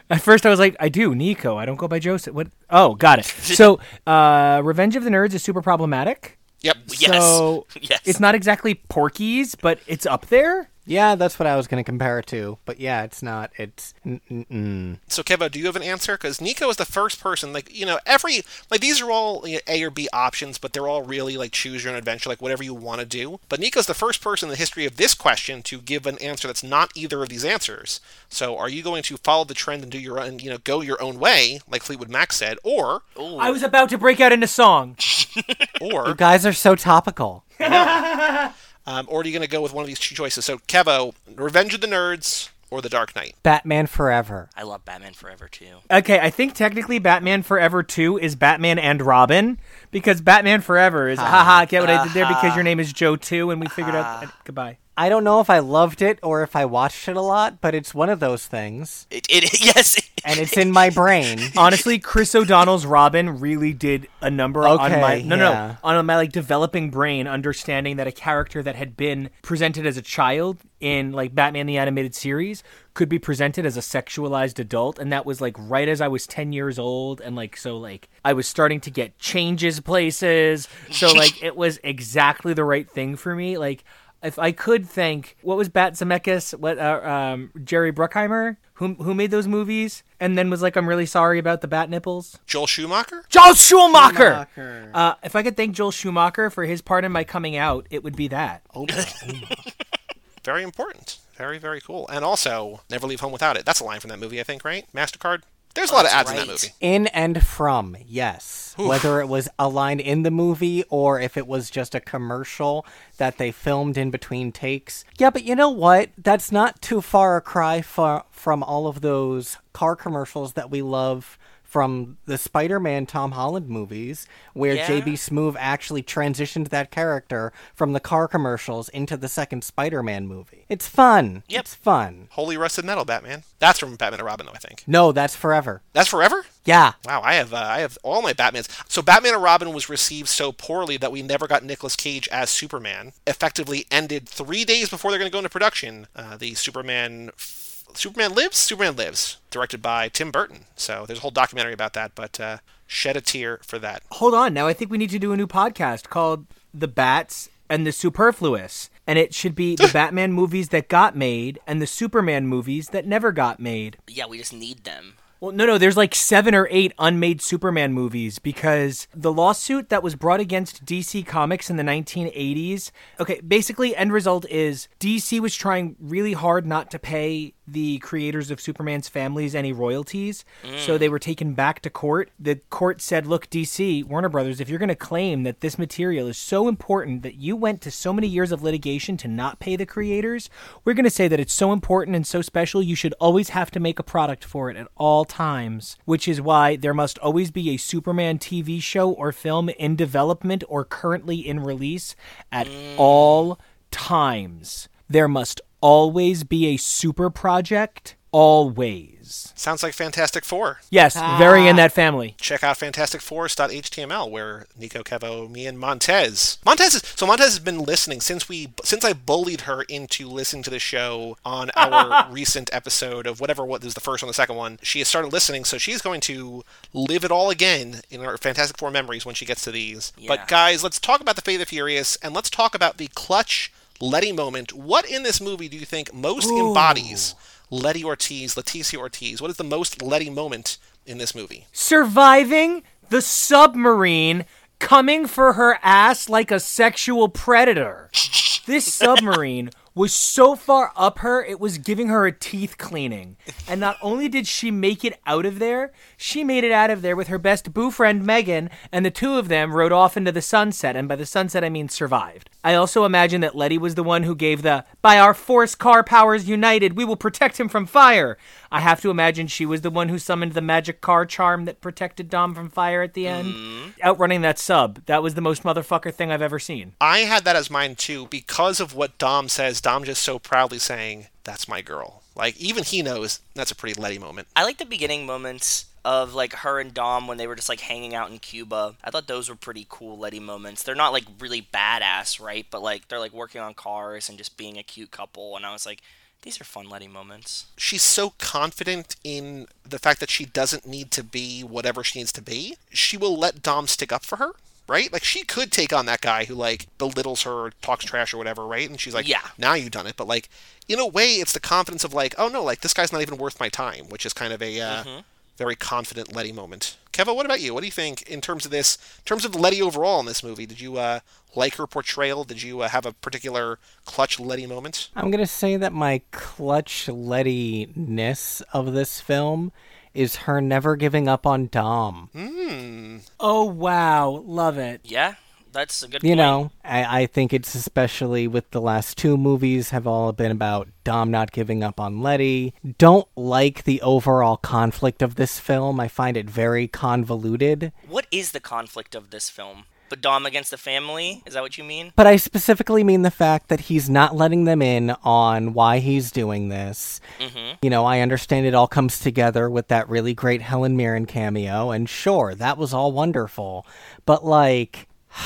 At first, I was like, I do, Nico. I don't go by Joseph. What? Oh, got it. [laughs] So, uh, Revenge of the Nerds is super problematic. Yep. Yes. So, [laughs] Yes. it's not exactly Porky's, but it's up there. Yeah, that's what I was going to compare it to. But yeah, it's not. It's. Mm-mm. So, Kevo, do you have an answer? Because Nico is the first person, like, you know, every, like, these are all you know, A or B options, but they're all really, like, choose your own adventure, like, whatever you want to do. But Nico's the first person in the history of this question to give an answer that's not either of these answers. So, are you going to follow the trend and do your own, you know, go your own way, like Fleetwood Mac said, or, I was about to break out into song. [laughs] or, You guys are so topical. [laughs] [laughs] um, or are you going to go with one of these two choices? So, Kevo, Revenge of the Nerds or The Dark Knight? Batman Forever. I love Batman Forever too. Okay, I think technically Batman Forever 2 is Batman and Robin because Batman Forever is haha, get what I did there because your name is Joe too and we figured out goodbye. I don't know if I loved it or if I watched it a lot, but it's one of those things, It, it [laughs] yes. and it's in my brain. [laughs] Honestly, Chris O'Donnell's Robin really did a number on my no no on my like developing brain understanding that a character that had been presented as a child in like Batman the animated series could be presented as a sexualized adult and that was like right as I was 10 years old and like so like I was starting to get changes places so [laughs] like it was exactly the right thing for me like if I could thank what was Bat Zemeckis, what uh, um, Jerry Bruckheimer, who who made those movies, and then was like, I'm really sorry about the bat nipples. Joel Schumacher? Joel Schumacher. Uh, if I could thank Joel Schumacher for his part in my coming out, it would be that. [laughs] Very important. Very, very cool. And also, Never Leave Home Without It. That's a line from that movie, I think, right? MasterCard? There's a lot of that's ads in that movie. In and from, yes. Whether it was a line in the movie or if it was just a commercial that they filmed in between takes. Yeah, but you know what? That's not too far a cry for, from all of those car commercials that we love from the Spider-Man Tom Holland movies, where Yeah. JB Smoove actually transitioned that character from the car commercials into the second Spider-Man movie. It's fun. Yep. It's fun. Holy Rusted Metal, Batman. That's from Batman and Robin, though, I think. No, that's forever. That's forever? Yeah. Wow, I have uh, I have all my Batmans. So Batman and Robin was received so poorly that we never got Nicolas Cage as Superman. Effectively ended three days before they're going to go into production. Uh, the Superman, Superman Lives, Superman Lives, directed by Tim Burton. So there's a whole documentary about that. But uh, shed a tear for that. Hold on, now I think we need to do a new podcast called The Bats and the Superfluous. And it should be [laughs] the Batman movies that got made and the Superman movies that never got made. Yeah, we just need them. Well, no, no, there's like seven or eight unmade Superman movies because the lawsuit that was brought against DC Comics in the 1980s. Okay, basically, end result is DC was trying really hard not to pay the creators of Superman's families any royalties, so mm. they were taken back to court. The court said, Look, DC, Warner Brothers, if you're going to claim that this material is so important that you went to so many years of litigation to not pay the creators, we're going to say that it's so important and so special, you should always have to make a product for it at all times, which is why there must always be a Superman TV show or film in development or currently in release at mm. all times. There must always be a super project, always. Sounds like Fantastic Four. Yes, ah. very in that family. check out fantasticforce.html where Nico, Kevo, me, and Montez. Montez is so Montez has been listening since we since I bullied her into listening to the show on [laughs] our recent episode of whatever what was the first one, the second one. She has started listening, so she's going to live it all again in her Fantastic Four memories when she gets to these. Yeah. But guys, let's talk about the Fate of the Furious and let's talk about the clutch Letty moment. What in this movie do you think most embodies Letty Ortiz, Leticia Ortiz? What is the most Letty moment in this movie? Surviving the submarine coming for her ass like a sexual predator. [laughs] This submarine was so far up her, it was giving her a teeth cleaning. And not only did she make it out of there, she made it out of there with her best boo friend Megan, and the two of them rode off into the sunset. And by the sunset, I mean survived. I also imagine that Letty was the one who gave the, by our force car powers united, we will protect him from fire. I have to imagine she was the one who summoned the magic car charm that protected Dom from fire at the end. Mm-hmm. Outrunning that sub. That was the most motherfucker thing I've ever seen. I had that as mine too because of what Dom says. Dom just so proudly saying, "That's my girl." Like even he knows that's a pretty Letty moment. I like the beginning moments of like her and Dom when they were just like hanging out in Cuba. I thought those were pretty cool Letty moments. They're not like really badass, right? But like they're like working on cars and just being a cute couple. And I was like, these are fun letting moments. She's so confident in the fact that she doesn't need to be whatever she needs to be. She will let Dom stick up for her. right? Like she could take on that guy who like belittles her, talks trash or whatever, right? And she's like, Yeah. now you've done it. But like, in a way, it's the confidence of like, oh no, like this guy's not even worth my time, which is kind of a uh, very confident Letty moment. Kevo, what about you? What do you think in terms of this, in terms of Letty overall in this movie? Did you uh, like her portrayal? Did you uh, have a particular clutch Letty moment? I'm gonna say that my clutch Letty-ness of this film is her never giving up on Dom. Oh wow, love it. Yeah, that's a good. You point. know, I, I think it's especially with the last two movies have all been about Dom not giving up on Letty. Don't like the overall conflict of this film. I find it very convoluted. what is the conflict of this film? But Dom against the family? Is that what you mean? But I specifically mean the fact that he's not letting them in on why he's doing this. Mm-hmm. You know, I understand it all comes together with that really great Helen Mirren cameo, and sure, that was all wonderful. But, like. [sighs]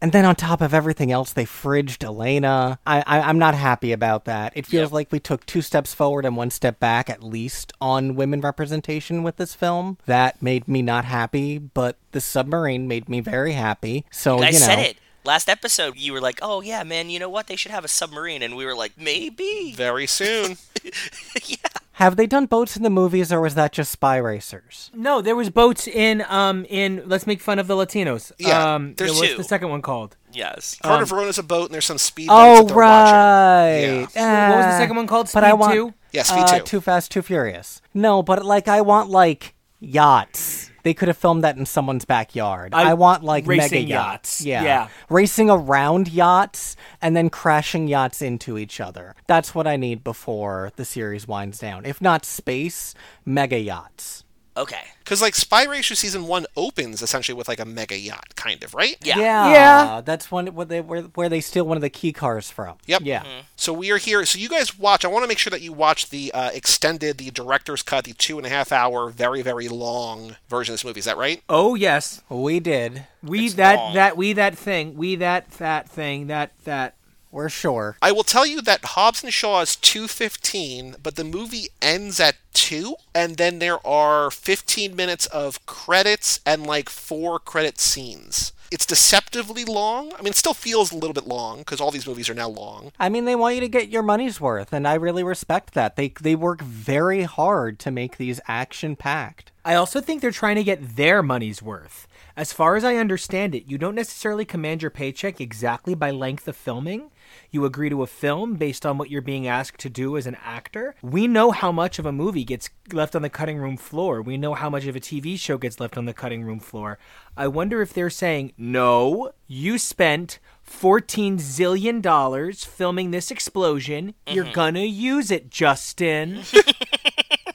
And then on top of everything else, they fridged Elena. I, I, I'm not happy about that. It feels Yep. like we took two steps forward and one step back, at least, on women representation with this film. That made me not happy, but the submarine made me very happy. So, I you know. said it. Last episode, you were like, "Oh yeah, man, you know what? They should have a submarine," and we were like, "Maybe." Very soon. [laughs] Yeah. Have they done boats in the movies, or was that just Spy Racers? No, there was boats in um in Let's Make Fun of the Latinos. Yeah, um, there's what's two. the second one called? Yes. Part of Verone's a boat, and there's some speed. Oh, that they're right. Yeah. what was the Ah, second one called? But I want, 2? Yeah, Speed uh, 2. Too Fast, Too Furious. No, but like I want like yachts. They could have filmed that in someone's backyard. I, I- want like mega yachts. Yeah. Yeah. Racing around yachts and then crashing yachts into each other. That's what I need before the series winds down. If not space, mega yachts. Okay. Because like Spy Racer season one opens essentially with like a mega yacht, kind of, right? Yeah. Yeah. yeah. That's one where they where, where they steal one of the key cars from. Yep. Yeah. So we are here. So you guys watch. I want to make sure that you watch the uh, extended, the director's cut, the two and a half hour, very very long version of this movie. Is that right? Oh yes, We did. we It's that long. that we that thing, we that that thing, that that. We're sure. I will tell you that Hobbs and Shaw is two fifteen, but the movie ends at two, and then there are fifteen minutes of credits and like four credit scenes. It's deceptively long. I mean, it still feels a little bit long because all these movies are now long. I mean, they want you to get your money's worth, and I really respect that. They they work very hard to make these action packed. I also think they're trying to get their money's worth. As far as I understand it, you don't necessarily command your paycheck exactly by length of filming. You agree to a film based on what you're being asked to do as an actor. We know how much of a movie gets left on the cutting room floor. We know how much of a TV show gets left on the cutting room floor. I wonder if they're saying, no, you spent 14 zillion dollars filming this explosion. You're mm-hmm. gonna use it, Justin. [laughs]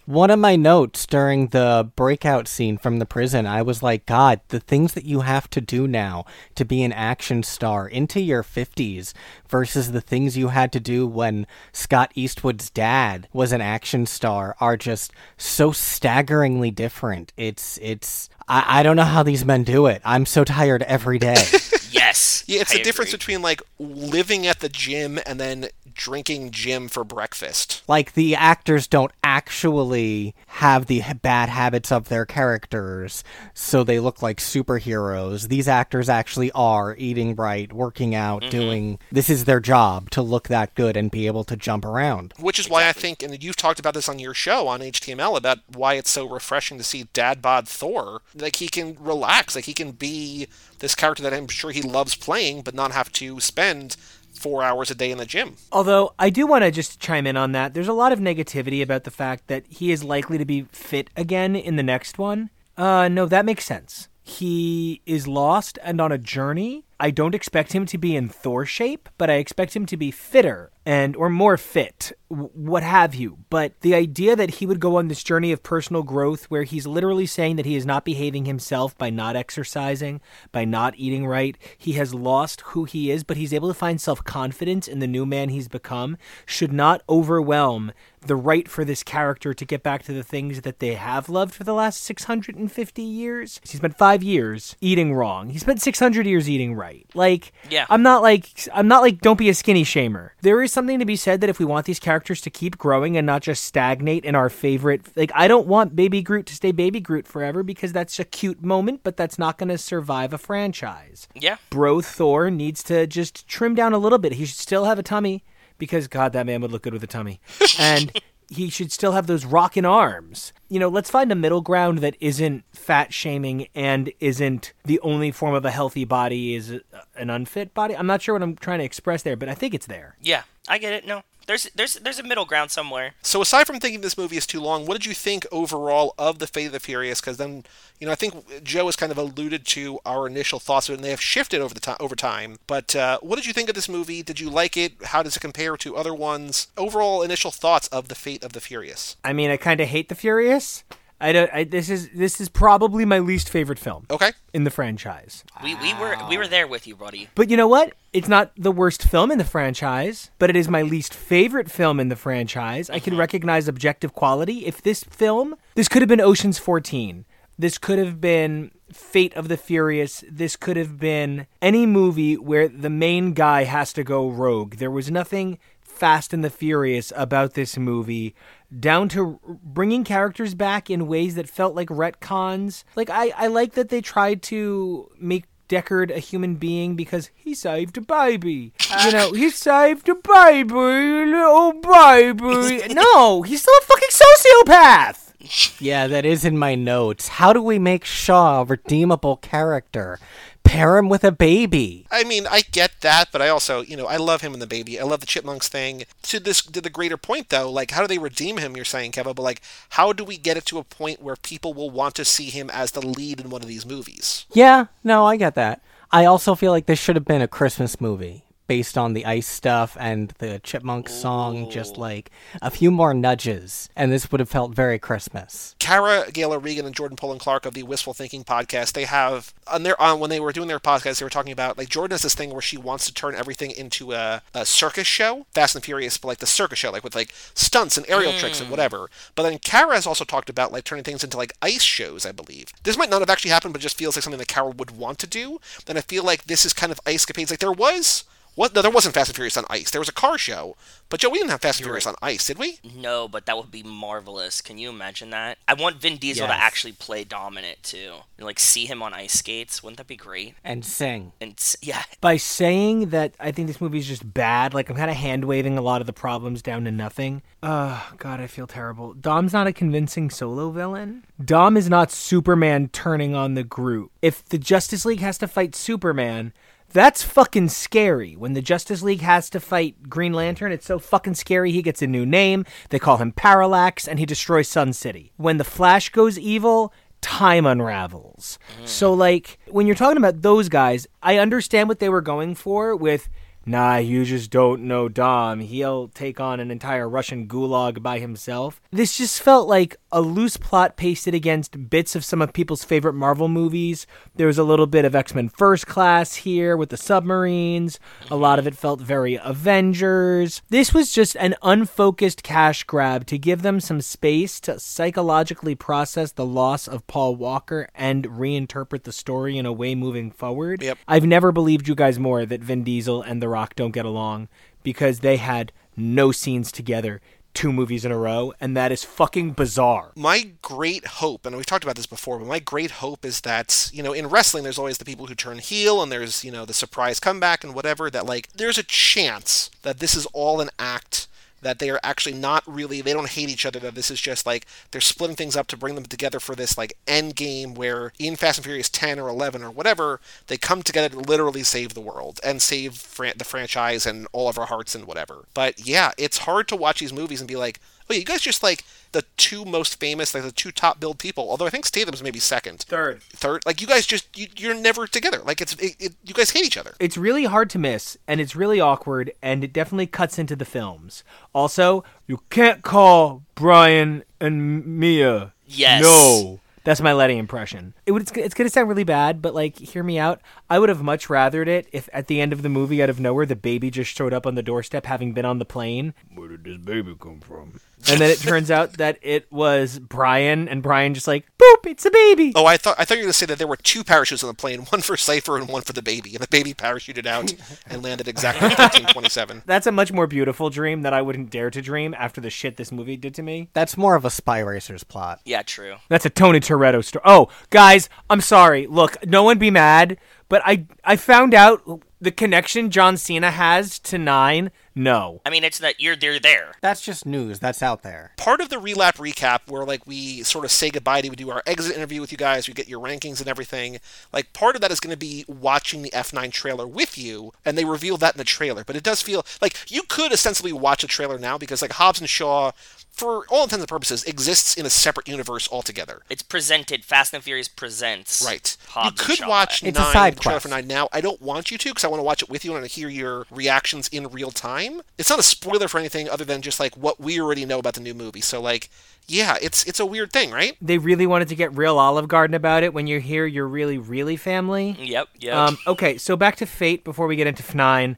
One of my notes during the breakout scene from the prison, I was like, God, the things that you have to do now to be an action star into your 50s versus the things you had to do when Scott Eastwood's dad was an action star are just so staggeringly different. It's, it's, I, I don't know how these men do it. I'm so tired every day. [laughs] Yes. Yeah, it's I the difference between like living at the gym and then drinking gym for breakfast. like the actors don't actually have the bad habits of their characters so they look like superheroes these actors actually are eating right working out mm-hmm. doing this is their job to look that good and be able to jump around Which is why I think, and you've talked about this on your show on HTML about why it's so refreshing to see Dad Bod Thor. Like he can relax, like he can be this character that I'm sure he loves playing, but not have to spend four hours a day in the gym. Although I do want to just chime in on that. There's a lot of negativity about the fact that he is likely to be fit again in the next one. Uh, no, that makes sense. He is lost and on a journey. I don't expect him to be in Thor shape, but I expect him to be fitter and or more fit, what have you. But the idea that he would go on this journey of personal growth where he's literally saying that he is not behaving himself by not exercising, by not eating right, he has lost who he is, but he's able to find self-confidence in the new man he's become should not overwhelm the right for this character to get back to the things that they have loved for the last 650 years. He spent five years eating wrong. He spent 600 years eating right. Like, Yeah. I'm not like I'm not like don't be a skinny shamer. There is something to be said that if we want these characters to keep growing and not just stagnate in our favorite like I don't want baby Groot to stay baby Groot forever because that's a cute moment, but that's not going to survive a franchise. Yeah. Bro Thor needs to just trim down a little bit. He should still have a tummy because God, that man would look good with a tummy. And he should still have those rockin' arms. You know, let's find a middle ground that isn't fat shaming and isn't the only form of a healthy body is an unfit body. I'm not sure what I'm trying to express there, but I think it's there. Yeah. I get it. No. There's there's there's a middle ground somewhere. So aside from thinking this movie is too long, what did you think overall of the Fate of the Furious? Because then, you know, I think Joe has kind of alluded to our initial thoughts, and they have shifted over the time over time. But uh, what did you think of this movie? Did you like it? How does it compare to other ones? Overall, initial thoughts of the Fate of the Furious. I mean, I kind of hate the Furious. I don't. I, this is this is probably my least favorite film Okay. in the franchise. We we were we were there with you, buddy. But you know what? It's not the worst film in the franchise, but it is my least favorite film in the franchise. I can mm-hmm. recognize objective quality. If this film, this could have been Ocean's 14. This could have been Fate of the Furious. This could have been any movie where the main guy has to go rogue. There was nothing Fast and the Furious about this movie, down to bringing characters back in ways that felt like retcons. Like I, I like that they tried to make Deckard a human being because he saved a baby. Uh. You know, he saved a baby, little baby. [laughs] No, he's still a fucking sociopath. [laughs] Yeah, that is in my notes. How do we make Shaw a redeemable character? Pair him with a baby. I mean, I get that, but I also, you know, I love him and the baby. I love the Chipmunks thing. To this, to the greater point, though, like, how do they redeem him? You're saying, Kevin, but like, how do we get it to a point where people will want to see him as the lead in one of these movies? Yeah, no, I get that. I also feel like this should have been a Christmas movie based on the ice stuff and the chipmunk song, just like a few more nudges, and this would have felt very Christmas. Kara Gaylor Regan and Jordan Poland Clark of the Wistful Thinking podcast, they have on their on when they were doing their podcast, they were talking about like Jordan has this thing where she wants to turn everything into a, a circus show, Fast and Furious, but like the circus show, like with like stunts and aerial tricks and mm. whatever. But then Kara has also talked about like turning things into like ice shows, I believe. This might not have actually happened, but it just feels like something that Kara would want to do. And I feel like this is kind of ice capades. Like there was what? No, there wasn't Fast and Furious on ice. There was a car show, but Joe, we didn't have Fast and Furious on ice, did we? No, but that would be marvelous. Can you imagine that? I want Vin Diesel Yes. to actually play dominant too. And, like see him on ice skates. Wouldn't that be great? And sing. And yeah, By saying that I think this movie is just bad, like I'm kind of hand waving a lot of the problems down to nothing. Oh, God, I feel terrible. Dom's not a convincing solo villain. Dom is not Superman turning on the group. If the Justice League has to fight Superman, that's fucking scary. When the Justice League has to fight Green Lantern, it's so fucking scary. He gets a new name. They call him Parallax, and he destroys Sun City. When the Flash goes evil, time unravels. Mm. So, like, when you're talking about those guys, I understand what they were going for with. Nah, you just don't know Dom. He'll take on an entire Russian gulag by himself. This just felt like a loose plot pasted against bits of some of people's favorite Marvel movies. There was a little bit of X Men First Class here with the submarines. A lot of it felt very Avengers. This was just an unfocused cash grab to give them some space to psychologically process the loss of Paul Walker and reinterpret the story in a way moving forward. Yep. I've never believed you guys more that Vin Diesel and The Rock don't get along because they had no scenes together two movies in a row, and that is fucking bizarre. my great hope, and we've talked about this before, but my great hope is that, you know, in wrestling, there's always the people who turn heel and there's, you know, the surprise comeback and whatever, that, like, there's a chance that this is all an act, that they are actually not really, they don't hate each other, that this is just, like, they're splitting things up to bring them together for this, like, end game where in Fast and Furious 10 or 11 or whatever, they come together to literally save the world and save fran- the franchise and all of our hearts and whatever. But yeah, it's hard to watch these movies and be like, oh, you guys just like the two most famous, like the two top billed people. Although I think Statham's maybe second, Third. third. Like you guys just you, you're never together. Like it's it, it, you guys hate each other. It's really hard to miss, and it's really awkward, and it definitely cuts into the films. Also, you can't call Brian and Mia. Yes. No. That's my Letty impression. It would, it's, it's going to sound really bad, but like, hear me out. I would have much rathered it if at the end of the movie, out of nowhere, the baby just showed up on the doorstep having been on the plane. Where did this baby come from? And then it turns out that it was Brian, and Brian just like, boop, it's a baby. Oh, I thought I thought you were going to say that there were two parachutes on the plane, one for Cipher and one for the baby, and the baby parachuted out [laughs] and landed exactly at 1327. That's a much more beautiful dream that I wouldn't dare to dream after the shit this movie did to me. That's more of a Spy Racers plot. Yeah, true. That's a Tony Toretto story. Oh, guys, I'm sorry. Look, no one be mad, but I I found out the connection John Cena has to Nine. No. I mean, it's that you're they're there. That's just news. That's out there. Part of the relap recap, where like we sort of say goodbye to, we do our exit interview with you guys, we get your rankings and everything. Like part of that is going to be watching the F9 trailer with you, and they reveal that in the trailer. But it does feel like you could ostensibly watch a trailer now because like Hobbs and Shaw, for all intents and purposes, exists in a separate universe altogether. It's presented. Fast and Furious presents. Right. Hobbs you and could Shaw. watch It's a nine, side the trailer quest. for nine now. I don't want you to because I want to watch it with you and I want to hear your reactions in real time. It's not a spoiler for anything other than just like what we already know about the new movie. So like, yeah, it's it's a weird thing, right? They really wanted to get real Olive Garden about it. When you're here, you're really, really family. Yep. Yep. Um, okay, so back to Fate before we get into F9.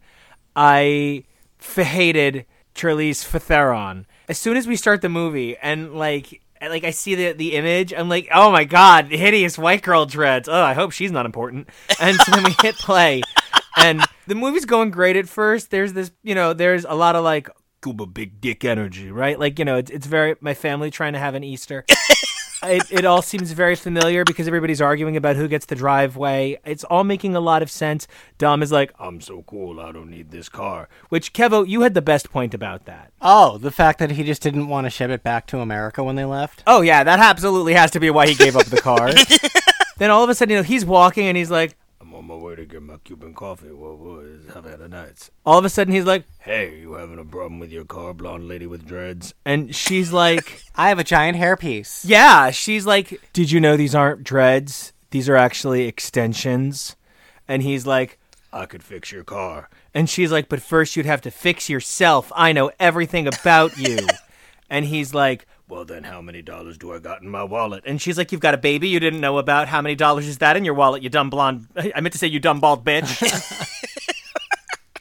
I f- hated Charlize Theron. As soon as we start the movie and like like I see the the image, I'm like, oh my god, hideous white girl dreads. Oh, I hope she's not important. And so then we hit play, and the movie's going great at first. There's this, you know, there's a lot of like Cuba big dick energy, right? Like you know, it's, it's very my family trying to have an Easter. [laughs] it, it all seems very familiar because everybody's arguing about who gets the driveway. It's all making a lot of sense. Dom is like, I'm so cool, I don't need this car. which Kevo, you had the best point about that. Oh, the fact that he just didn't want to ship it back to America when they left. Oh yeah, that absolutely has to be why he gave up the car. [laughs] then all of a sudden, you know, he's walking and he's like, on my way to get my Cuban coffee. What was have had a night? all of a sudden he's like, Hey, you having a problem with your car, blonde lady with dreads? and she's like, [laughs] I have a giant hairpiece. yeah, she's like, did you know these aren't dreads? These are actually extensions. And he's like, I could fix your car. And she's like, but first you'd have to fix yourself. I know everything about you. [laughs] and he's like, Well, then how many dollars do I got in my wallet? and she's like, you've got a baby you didn't know about. How many dollars is that in your wallet, you dumb blonde? [laughs] I meant to say you dumb bald bitch. [laughs] [laughs]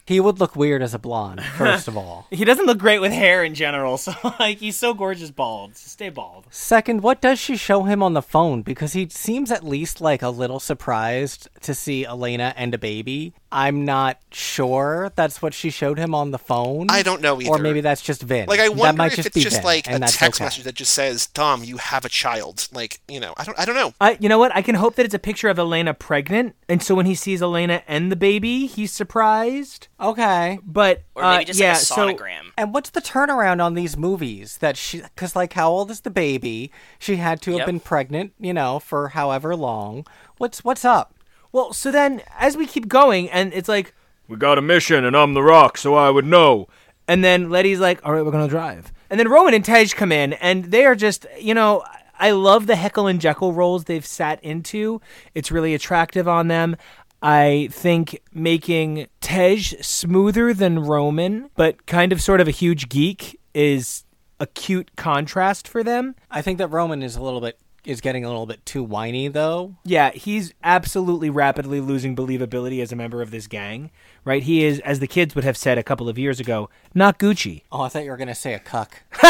He would look weird as a blonde, first of all. he doesn't look great with hair in general. So, like, he's so gorgeous bald. So stay bald. Second, what does she show him on the phone? Because he seems at least like a little surprised to see Elena and a baby. I'm not sure that's what she showed him on the phone. I don't know either. Or maybe that's just Vin. Like I that wonder might if just it's be just Vin, like a text okay. message that just says, "Tom, you have a child." Like you know, I don't, I don't know. I, you know what? I can hope that it's a picture of Elena pregnant, and so when he sees Elena and the baby, he's surprised. Okay. But or maybe uh, just yeah, like a so sonogram. And what's the turnaround on these movies that she cuz like how old is the baby? She had to have Yep. been pregnant, you know, for however long. What's what's up? Well, so then as we keep going, and it's like, We got a mission, and I'm the rock, so I would know. and then Letty's like, all right, we're gonna drive, and then Roman and Tej come in, and they are just, you know. I love the Heckle and Jekyll roles they've sat into. It's really attractive on them. I think making Tej smoother than Roman, but kind of sort of a huge geek, is a cute contrast for them. I think that Roman is a little bit is getting a little bit too whiny though. Yeah, he's absolutely rapidly losing believability as a member of this gang, right? He is, as the kids would have said a couple of years ago, not Gucci. Oh, I thought you were going to say a cuck. [laughs]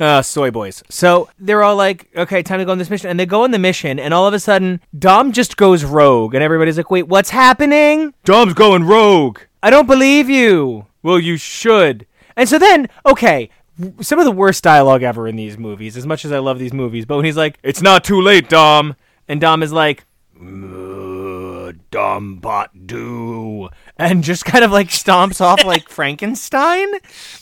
uh, soy boys. So they're all like, okay, time to go on this mission. And they go on the mission, and all of a sudden, Dom just goes rogue. And everybody's like, wait, what's happening? Dom's going rogue. I don't believe you. Well, you should. And so then, okay, w- some of the worst dialogue ever in these movies, as much as I love these movies, but when he's like, It's not too late, Dom. and Dom is like, "Dom bot do. and just kind of like stomps off like [laughs] Frankenstein,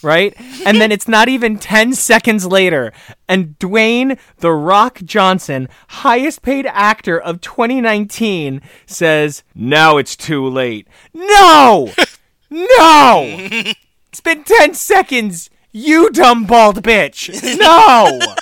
right? And then it's not even 10 seconds later, and Dwayne The Rock Johnson, highest paid actor of 2019, says, Now it's too late. No! [laughs] No! It's been 10 seconds, you dumb bald bitch! [laughs] No!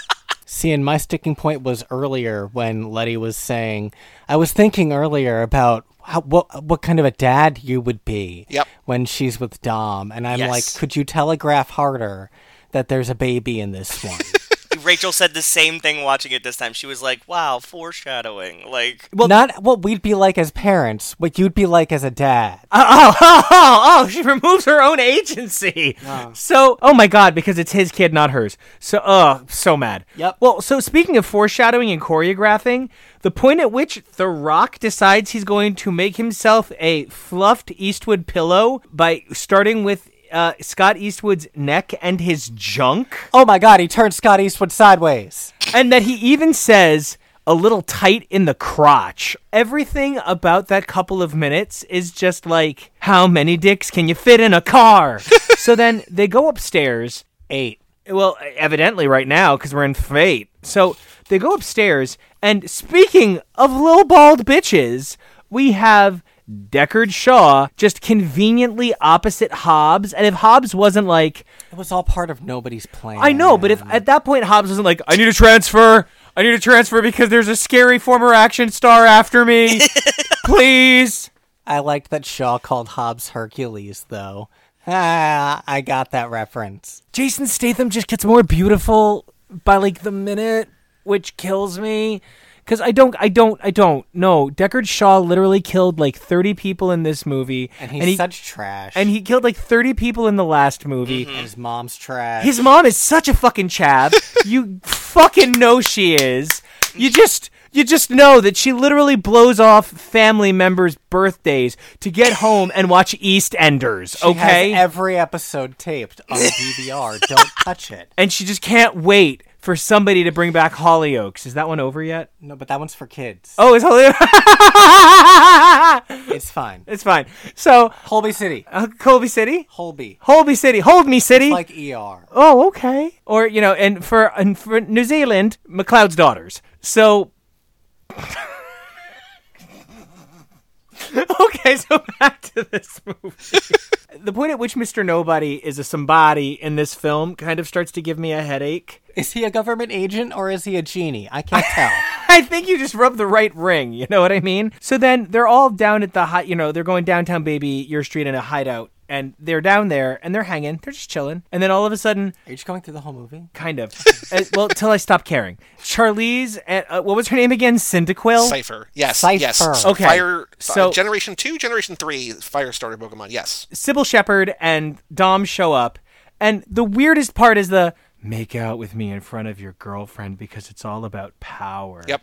See, and my sticking point was earlier when Letty was saying, I was thinking earlier about how, what what kind of a dad you would be Yep. when she's with Dom, and I'm Yes. like, could you telegraph harder that there's a baby in this one? Rachel said the same thing watching it this time. She was like, "Wow, foreshadowing." Like, Well, not what we'd be like as parents, what you'd be like as a dad. Oh, [laughs] oh, oh, oh, she removes her own agency. Ah. So, oh my god, because it's his kid, not hers. So, oh, so mad. Yep. Well, so speaking of foreshadowing and choreographing, the point at which The Rock decides he's going to make himself a fluffed Eastwood pillow by starting with uh, Scott Eastwood's neck and his junk, Oh my god, he turned Scott Eastwood sideways. and that he even says, a little tight in the crotch. Everything about that couple of minutes is just like, how many dicks can you fit in a car? [laughs] so then they go upstairs. Eight. Well, evidently right now because we're in fate. So they go upstairs, and speaking of little bald bitches, we have Deckard Shaw just conveniently opposite Hobbs. And if Hobbs wasn't like, It was all part of nobody's plan. I know, but if at that point Hobbs wasn't like, I need a transfer. I need a transfer because there's a scary former action star after me. [laughs] Please. I liked that Shaw called Hobbs Hercules, though. Ah, I got that reference. Jason Statham just gets more beautiful by like the minute, which kills me. Cause I don't, I don't, I don't. No, Deckard Shaw literally killed like thirty people in this movie, And he's he, such trash. and he killed like thirty people in the last movie. Mm-hmm. And his mom's trash. His mom is such a fucking chav. [laughs] you fucking know she is. You just you just know that she literally blows off family members' birthdays to get home and watch EastEnders, She has okay? every episode taped on DVR. Don't touch it. and she just can't wait for somebody to bring back Hollyoaks. Is that one over yet? No, but that one's for kids. Oh, is Hollyoaks? [laughs] It's fine. it's fine. So, Holby City. uh, Colby City? Holby. Holby City. Hold me, city. Like ER. oh, okay. Or you know, and for and for New Zealand, McLeod's daughters. So. [laughs] [laughs] okay, so back to this movie. the point at which Mr. Nobody is a somebody in this film kind of starts to give me a headache. Is he a government agent or is he a genie? I can't tell. [laughs] I think you just rubbed the right ring. You know what I mean? So then they're all down at the high, you know, they're going downtown, baby, your street in a hideout. And they're down there and they're hanging. They're just chilling. And then all of a sudden, Are you just going through the whole movie? kind of. [laughs] uh, well, till I stop caring. Charlize, and, uh, what was her name again? Cyndaquil? Cipher. Yes. Cipher. Yes. Okay, Fire. so- So Generation Two, Generation Three, Fire Starter Pokemon. Yes. Sybil Shepherd and Dom show up. And the weirdest part is the make out with me in front of your girlfriend because it's all about power. Yep.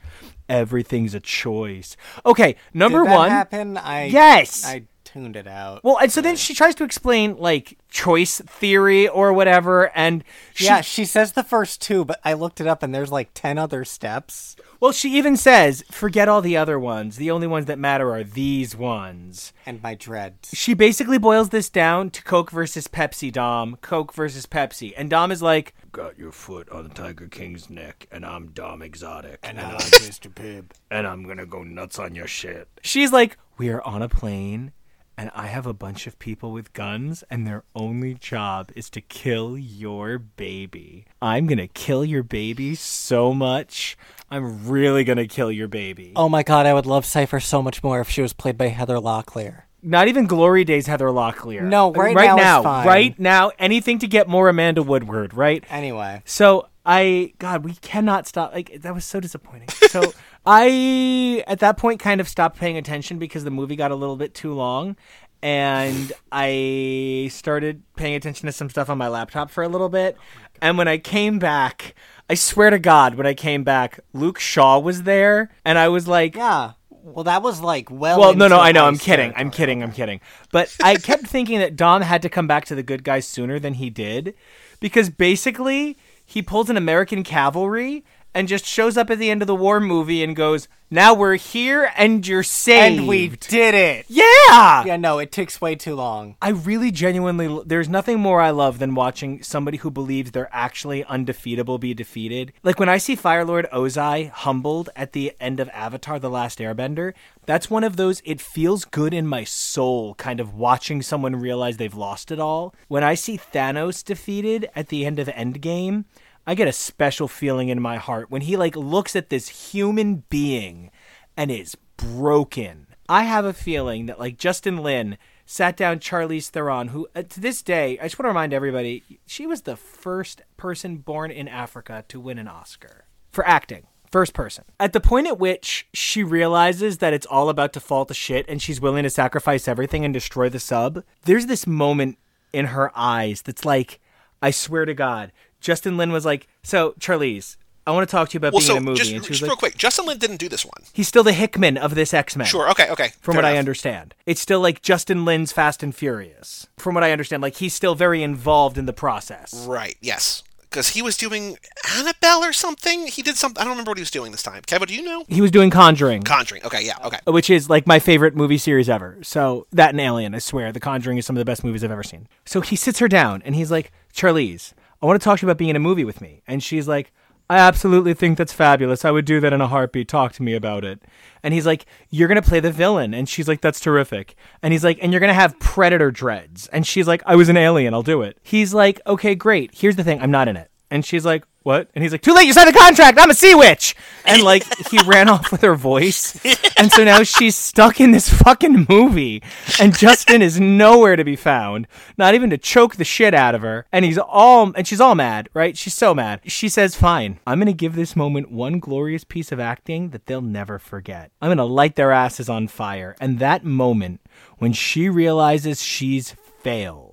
Everything's a choice. Okay, number Did that one. happen? I Yes! I tuned it out. Well, and so then she tries to explain like choice theory or whatever, and she, yeah, she says the first two, but I looked it up and there's like 10 other steps. well, she even says, "Forget all the other ones. The only ones that matter are these ones." And my dreads. She basically boils this down to Coke versus Pepsi. Dom, Coke versus Pepsi, and Dom is like, Got your foot on the Tiger King's neck, and I'm Dom Exotic, and, I'm I'm, [laughs] Mr. Pibb. and I'm gonna go nuts on your shit. she's like, we are on a plane. And I have a bunch of people with guns, and their only job is to kill your baby. I'm gonna kill your baby so much. I'm really gonna kill your baby. Oh my god, I would love Cipher so much more if she was played by Heather Locklear. Not even Glory Days Heather Locklear. No, right right now now, right now, anything to get more Amanda Woodward, right? Anyway, So I, God, we cannot stop. Like that was so disappointing. So [laughs] I, at that point, kind of stopped paying attention because the movie got a little bit too long, and I started paying attention to some stuff on my laptop for a little bit. And when I came back, I swear to God, when I came back, Luke Shaw was there, and I was like, yeah. Well, that was like well. well, no, no, I know. I'm kidding. I'm kidding. I'm kidding. But I kept thinking that Dom had to come back to the good guys sooner than he did, because basically he pulls an American cavalry and just shows up at the end of the war movie and goes, "Now we're here and you're saved." And we did it. yeah. Yeah, no, it takes way too long. I really genuinely there's nothing more I love than watching somebody who believes they're actually undefeatable be defeated. Like when I see Firelord Ozai humbled at the end of Avatar the Last Airbender, that's one of those it feels good in my soul kind of watching someone realize they've lost it all. When I see Thanos defeated at the end of Endgame, I get a special feeling in my heart when he like looks at this human being and is broken. I have a feeling that like Justin Lin sat down Charlize Theron, who uh, to this day, I just want to remind everybody, she was the first person born in Africa to win an Oscar for acting. First person. At the point at which she realizes that it's all about to fall to shit and she's willing to sacrifice everything and destroy the sub, there's this moment in her eyes that's like, I swear to God. Justin Lin was like, So, Charlize, I want to talk to you about Well, being so in a movie. just, and she was just like, real quick, Justin Lin didn't do this one. He's still the Hickman of this X Men. Sure. Okay. Okay. From fair what I understand, it's still like Justin Lin's Fast and Furious. From what I understand, like he's still very involved in the process. Right. Yes. Because he was doing Annabelle or something. He did something. I don't remember what he was doing this time. Kevin, do you know? He was doing Conjuring, Conjuring. Okay. Yeah. Okay. which is like my favorite movie series ever. So that and Alien, I swear, The Conjuring is some of the best movies I've ever seen. So he sits her down and he's like, Charlize, I want to talk to you about being in a movie with me. And she's like, I absolutely think that's fabulous. I would do that in a heartbeat. Talk to me about it. And he's like, You're going to play the villain. And she's like, That's terrific. And he's like, And you're going to have predator dreads. And she's like, I was an alien. I'll do it. He's like, Okay, great. Here's the thing I'm not in it. And she's like, What? And he's like, Too late. You signed the contract. I'm a sea witch. And like, he [laughs] ran off with her voice. And so now she's stuck in this fucking movie. And Justin is nowhere to be found, not even to choke the shit out of her. And he's all, and she's all mad, right? She's so mad. She says, Fine, I'm going to give this moment one glorious piece of acting that they'll never forget. I'm going to light their asses on fire. And that moment, when she realizes she's failed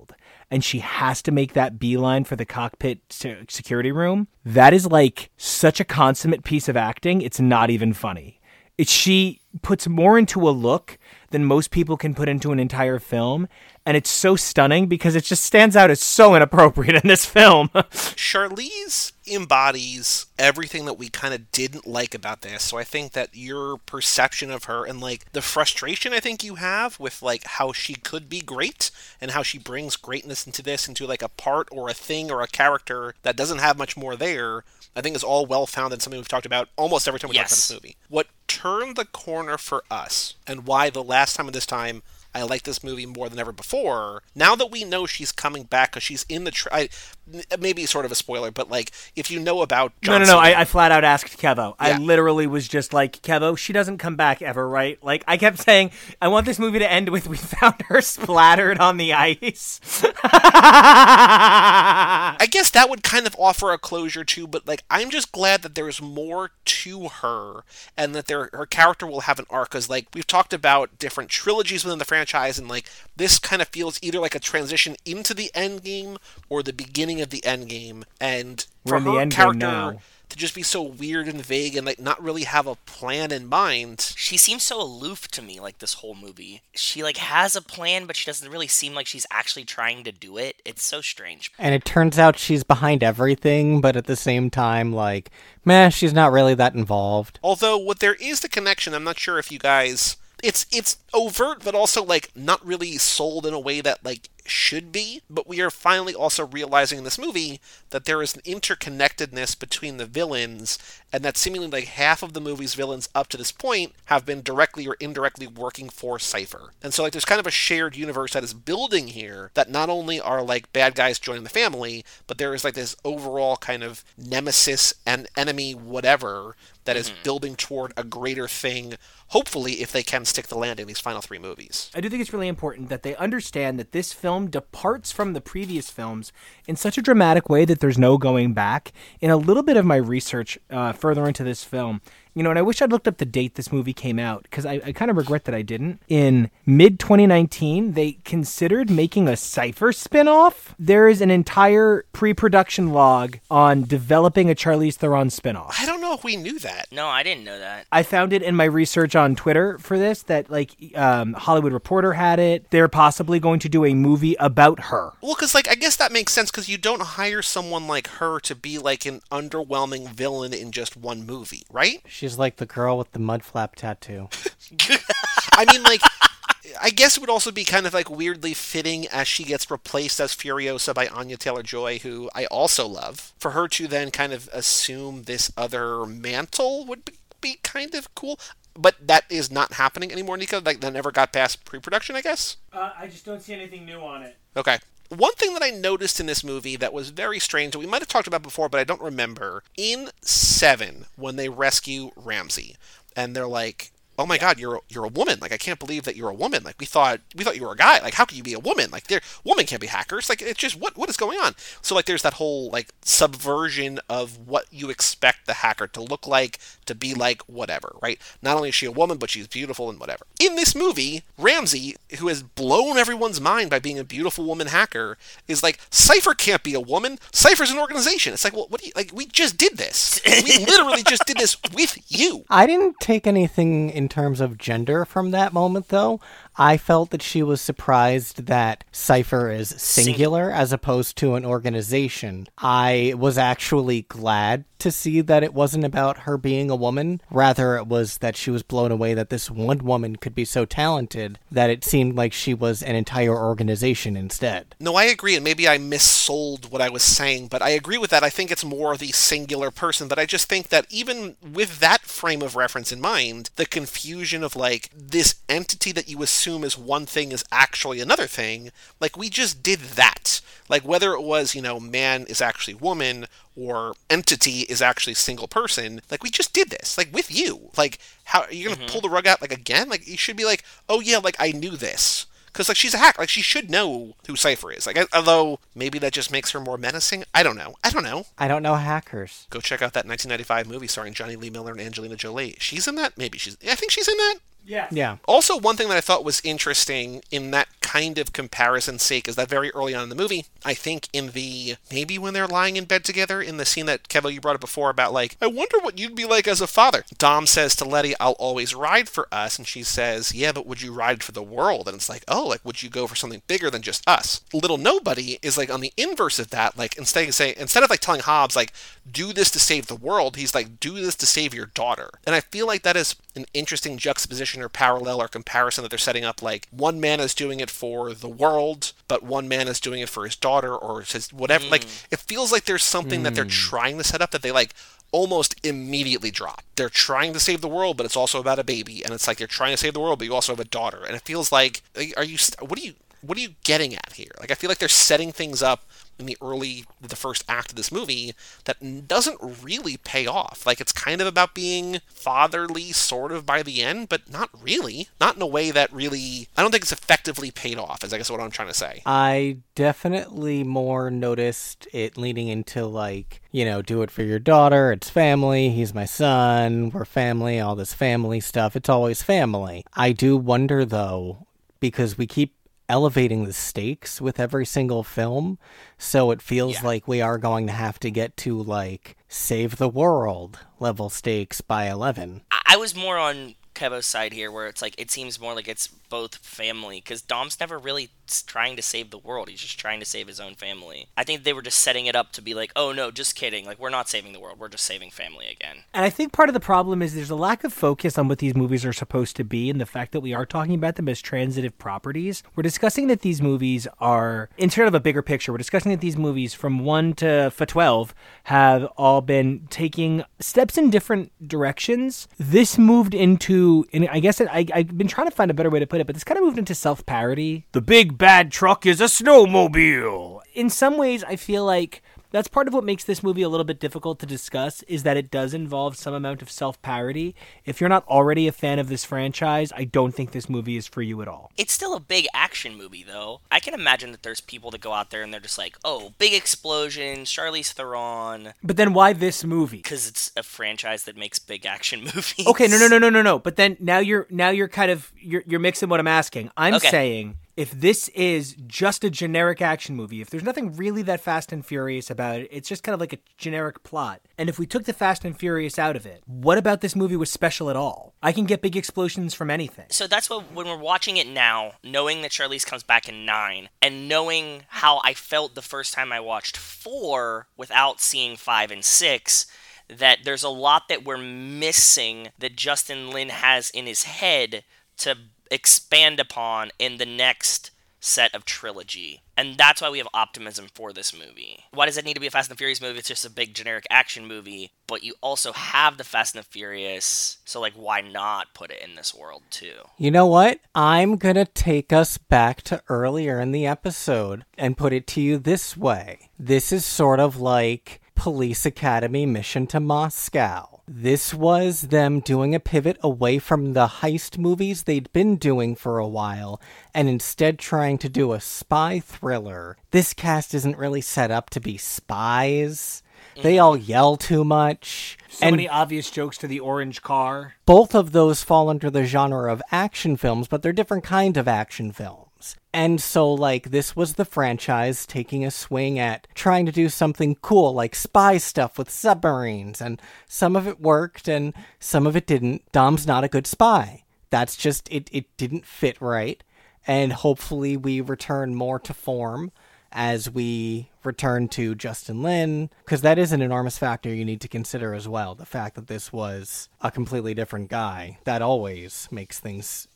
and she has to make that beeline for the cockpit security room. That is like such a consummate piece of acting. It's not even funny. It, she puts more into a look than most people can put into an entire film. And it's so stunning because it just stands out as so inappropriate in this film. [laughs] Charlize embodies everything that we kind of didn't like about this. So I think that your perception of her and like the frustration I think you have with like how she could be great and how she brings greatness into this into like a part or a thing or a character that doesn't have much more there. I think is all well founded, something we've talked about almost every time we talk about Yes. this movie. What turned the corner for us, and why the last time and this time I like this movie more than ever before. Now that we know she's coming back because she's in the tra- I, maybe sort of a spoiler, but like if you know about no, John no, no. Cena- I, I flat out asked Kevo. I literally was just like, Kevo, she doesn't come back ever, right? Like, I kept saying, I want this movie to end with [laughs] we found her splattered on the ice. I guess that would kind of offer a closure too, but like I'm just glad that there's more to her and that there her character will have an arc because like we've talked about different trilogies within the franchise and like this kind of feels either like a transition into the end game or the beginning of the end game and We're for in the her end game character now. to just be so weird and vague and like not really have a plan in mind. She seems so aloof to me, like this whole movie. She like has a plan, but she doesn't really seem like she's actually trying to do it. It's so strange. And it turns out she's behind everything, but at the same time, like, meh, she's not really that involved. Although what there is the connection, I'm not sure if you guys it's it's overt but also like not really sold in a way that like should be, but we are finally also realizing in this movie that there is an interconnectedness between the villains and that seemingly like half of the movie's villains up to this point have been directly or indirectly working for Cipher. And so like there's kind of a shared universe that is building here that not only are like bad guys joining the family, but there is like this overall kind of nemesis and enemy whatever that is mm-hmm. building toward a greater thing, hopefully, if they can stick the landing in these final three movies. I do think it's really important that they understand that this film departs from the previous films in such a dramatic way that there's no going back. In a little bit of my research uh, further into this film, you know, and I wish I'd looked up the date this movie came out because I, I kind of regret that I didn't. In mid 2019, they considered making a Cipher spinoff. There is an entire pre production log on developing a Charlize Theron spinoff. I don't know if we knew that. No, I didn't know that. I found it in my research on Twitter for this that like um, Hollywood Reporter had it. They're possibly going to do a movie about her. Well, because like I guess that makes sense because you don't hire someone like her to be like an underwhelming villain in just one movie, right? She's like the girl with the mud flap tattoo. [laughs] I mean, like, I guess it would also be kind of like weirdly fitting as she gets replaced as Furiosa by Anya Taylor Joy, who I also love. For her to then kind of assume this other mantle would be- be kind of cool. But that is not happening anymore, Nico. Like, that never got past pre production, I guess? Uh, I just don't see anything new on it. Okay. One thing that I noticed in this movie that was very strange, we might have talked about before, but I don't remember. In Seven, when they rescue Ramsey, and they're like, "Oh my god, you're a, you're a woman! Like I can't believe that you're a woman! Like we thought we thought you were a guy! Like how can you be a woman? Like there women can't be hackers! Like it's just what what is going on?" So like there's that whole like subversion of what you expect the hacker to look like, to be like, whatever, right? Not only is she a woman, but she's beautiful and whatever. In this movie, Ramsey, who has blown everyone's mind by being a beautiful woman hacker, is like, Cipher can't be a woman. Cipher's an organization. It's like, well, what do you like? We just did this. We [laughs] literally just did this with you. I didn't take anything in terms of gender from that moment, though. I felt that she was surprised that Cipher is singular as opposed to an organization. I was actually glad to see that it wasn't about her being a woman. Rather, it was that she was blown away that this one woman could be so talented that it seemed like she was an entire organization instead. No, I agree, and maybe I missold what I was saying, but I agree with that. I think it's more the singular person, but I just think that even with that frame of reference in mind, the confusion of like this entity that you assume is one thing is actually another thing, like we just did that. Like whether it was, you know, man is actually woman or entity is actually single person, like we just did this, like with you. Like how are you gonna mm-hmm. pull the rug out like again? Like you should be like, oh yeah, like I knew this. Because like she's a hack, like she should know who Cipher is. Like, I- although maybe that just makes her more menacing. I don't know. I don't know. I don't know hackers. Go check out that 1995 movie starring Jonny Lee Miller and Angelina Jolie. She's in that. Maybe she's. I think she's in that. Yeah. Yeah. Also, one thing that I thought was interesting in that kind of comparison sake is that very early on in the movie, I think in the maybe when they're lying in bed together in the scene that Kevo you brought up before about like, I wonder what you'd be like as a father. Dom says to Letty, "I'll always ride for us," and she says, "Yeah, but would you ride for the world?" And it's like, oh, like would you go for something bigger than just us? Little nobody is like on the inverse of that. Like instead of say instead of like telling Hobbs like, do this to save the world, he's like, do this to save your daughter. And I feel like that is an interesting juxtaposition or parallel or comparison that they're setting up. Like one man is doing it for the world, but one man is doing it for his daughter or his whatever. Like mm. it feels like there's something that they're mm. trying to set up that they like almost immediately drop. They're trying to save the world, but it's also about a baby, and it's like they're trying to save the world, but you also have a daughter, and it feels like are you what are you what are you getting at here? Like I feel like they're setting things up in the early the first act of this movie that doesn't really pay off. Like it's kind of about being fatherly sort of by the end, but not really. Not in a way that really I don't think it's effectively paid off, is I guess what I'm trying to say. I definitely more noticed it leading into like, you know, do it for your daughter, it's family, he's my son, we're family, all this family stuff. It's always family. I do wonder though, because we keep elevating the stakes with every single film, so it feels Yeah. like we are going to have to get to like save the world level stakes by 11. I was more on Kevo's side here, where it's like it seems more like it's both family, because Dom's never really trying to save the world. He's just trying to save his own family. I think they were just setting it up to be like, oh no, just kidding. Like we're not saving the world. We're just saving family again. And I think part of the problem is there's a lack of focus on what these movies are supposed to be and the fact that we are talking about them as transitive properties. We're discussing that these movies are, in sort of a bigger picture, we're discussing that these movies from 1 to for 12 have all been taking steps in different directions. This moved into, and I guess it, I, I've been trying to find a better way to put it, but this kind of moved into self parody. The big bad truck is a snowmobile. in some ways i feel like that's part of what makes this movie a little bit difficult to discuss is that it does involve some amount of self-parody if you're not already a fan of this franchise i don't think this movie is for you at all It's still a big action movie, though. I can imagine that there's people that go out there and they're just like, oh, big explosion, Charlize Theron, but then why this movie because it's a franchise that makes big action [laughs] movies. okay no no no no no no but then now you're now you're kind of you're, you're mixing what i'm asking i'm Okay. saying if this is just a generic action movie, if there's nothing really that Fast and Furious about it, it's just kind of like a generic plot. And if we took the Fast and Furious out of it, what about this movie was special at all? I can get big explosions from anything. So that's what when we're watching it now, knowing that Charlize comes back in nine, and knowing how I felt the first time I watched four without seeing five and six, that there's a lot that we're missing that Justin Lin has in his head to expand upon in the next set of trilogy. And that's why we have optimism for this movie. Why does it need to be a Fast and Furious movie? It's just a big generic action movie, but you also have the Fast and the Furious, so like why not put it in this world too? You know what? I'm going to take us back to earlier in the episode and put it to you this way. This is sort of like Police Academy Mission to Moscow. This was them doing a pivot away from the heist movies they'd been doing for a while and instead trying to do a spy thriller. This cast isn't really set up to be spies. They mm-hmm. all yell too much. So and many obvious jokes to the orange car. both of those fall under the genre of action films, but they're different kind of action films. And so, like, this was the franchise taking a swing at trying to do something cool, like spy stuff with submarines, and some of it worked and some of it didn't. Dom's not a good spy. That's just, it, it didn't fit right. And hopefully, we return more to form as we return to Justin Lin, because that is an enormous factor you need to consider as well. The fact that this was a completely different guy, that always makes things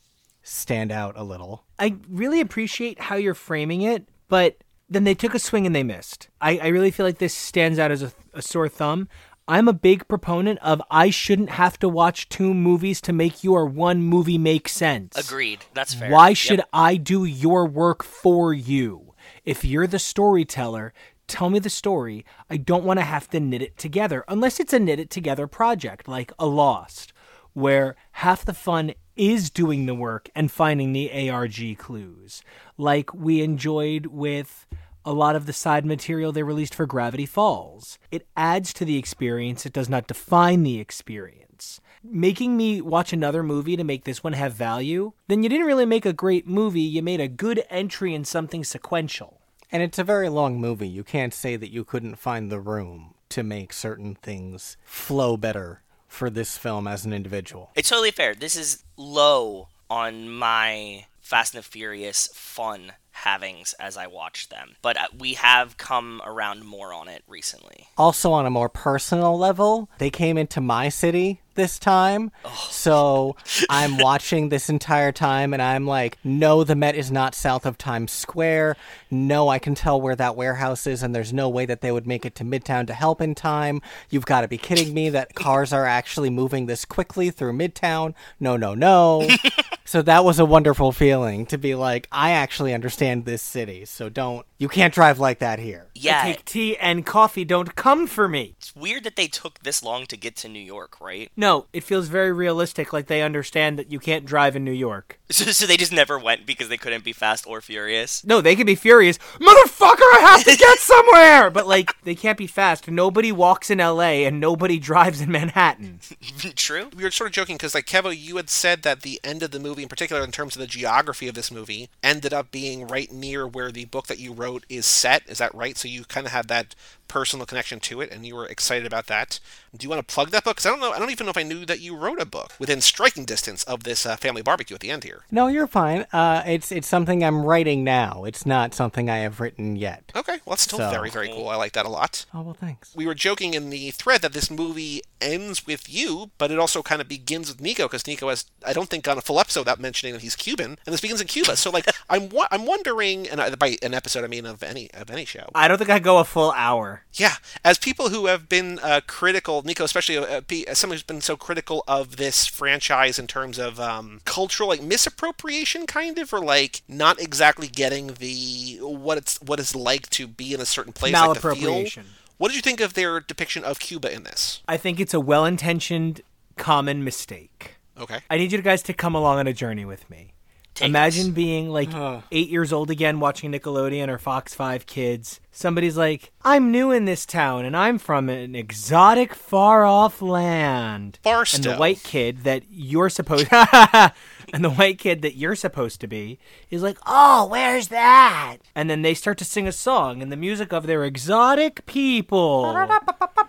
stand out a little. I really appreciate how you're framing it, but then they took a swing and they missed. I, I really feel like this stands out as a, a sore thumb. I'm a big proponent of I shouldn't have to watch two movies to make your one movie make sense. Agreed. That's fair. Why Yep. should I do your work for you? If you're the storyteller, tell me the story. I don't want to have to knit it together unless it's a knit it together project like a Lost, where half the fun is doing the work and finding the ARG clues, like we enjoyed with a lot of the side material they released for Gravity Falls. It adds to the experience, it does not define the experience. Making me watch another movie to make this one have value, then you didn't really make a great movie, you made a good entry in something sequential. And it's a very long movie. You can't say that you couldn't find the room to make certain things flow better for this film as an individual. It's totally fair. This is low on my Fast and Furious fun havings as I watch them, but uh, we have come around more on it recently. Also, on a more personal level, they came into my city this time. So I'm watching this entire time and I'm like, no, the Met is not south of Times Square. No, I can tell where that warehouse is, and there's no way that they would make it to Midtown to help in time. You've got to be kidding me that cars are actually moving this quickly through Midtown. No, no, no. [laughs] so that was a wonderful feeling to be like, I actually understand this city. So don't, you can't drive like that here. Yeah, I take tea and coffee don't come for me. it's weird that they took this long to get to New York, right? No, it feels very realistic, like they understand that you can't drive in New York. [laughs] So, so they just never went because they couldn't be fast or furious. No, they can be furious. Motherfucker, I have to get somewhere! But, like, [laughs] they can't be fast. Nobody walks in LA and nobody drives in Manhattan. [laughs] True. we were sort of joking because like Kevo, you had said that the end of the movie, in particular in terms of the geography of this movie, ended up being right near where the book that you wrote is set. Is that right? So you kind of had that personal connection to it, and you were excited about that. Do you want to plug that book? Because I don't know. I don't even know if I knew that you wrote a book within striking distance of this uh, family barbecue at the end here. No, you're fine. Uh, it's it's something I'm writing now. It's not something I have written yet. Okay, well, that's still So- very, very cool. I like that a lot. Oh well, thanks. we were joking in the thread that this movie ends with you, but it also kind of begins with Nico because Nico has, I don't think, gone a full episode without mentioning that he's Cuban, and this begins in Cuba. So, like, I'm I'm wondering, and by an episode I mean of any of any show. I don't think I go a full hour. Yeah, as people who have been uh, critical, Nico, especially uh, as someone who's been so critical of this franchise in terms of um, cultural like misappropriation, kind of, or like not exactly getting the what it's what it's like to be in a certain place, like. Malappropriation. What did you think of their depiction of Cuba in this? I think it's a well intentioned, common mistake. Okay. I need you guys to come along on a journey with me. Take Imagine us. being like uh-huh. eight years old again watching Nickelodeon or Fox 5 Kids. Somebody's like, I'm new in this town and I'm from an exotic, far off land. And the white kid that you're supposed [laughs] [laughs] [laughs] and the white kid that you're supposed to be is like, "Oh, where's that?" And then they start to sing a song in the music of their exotic people.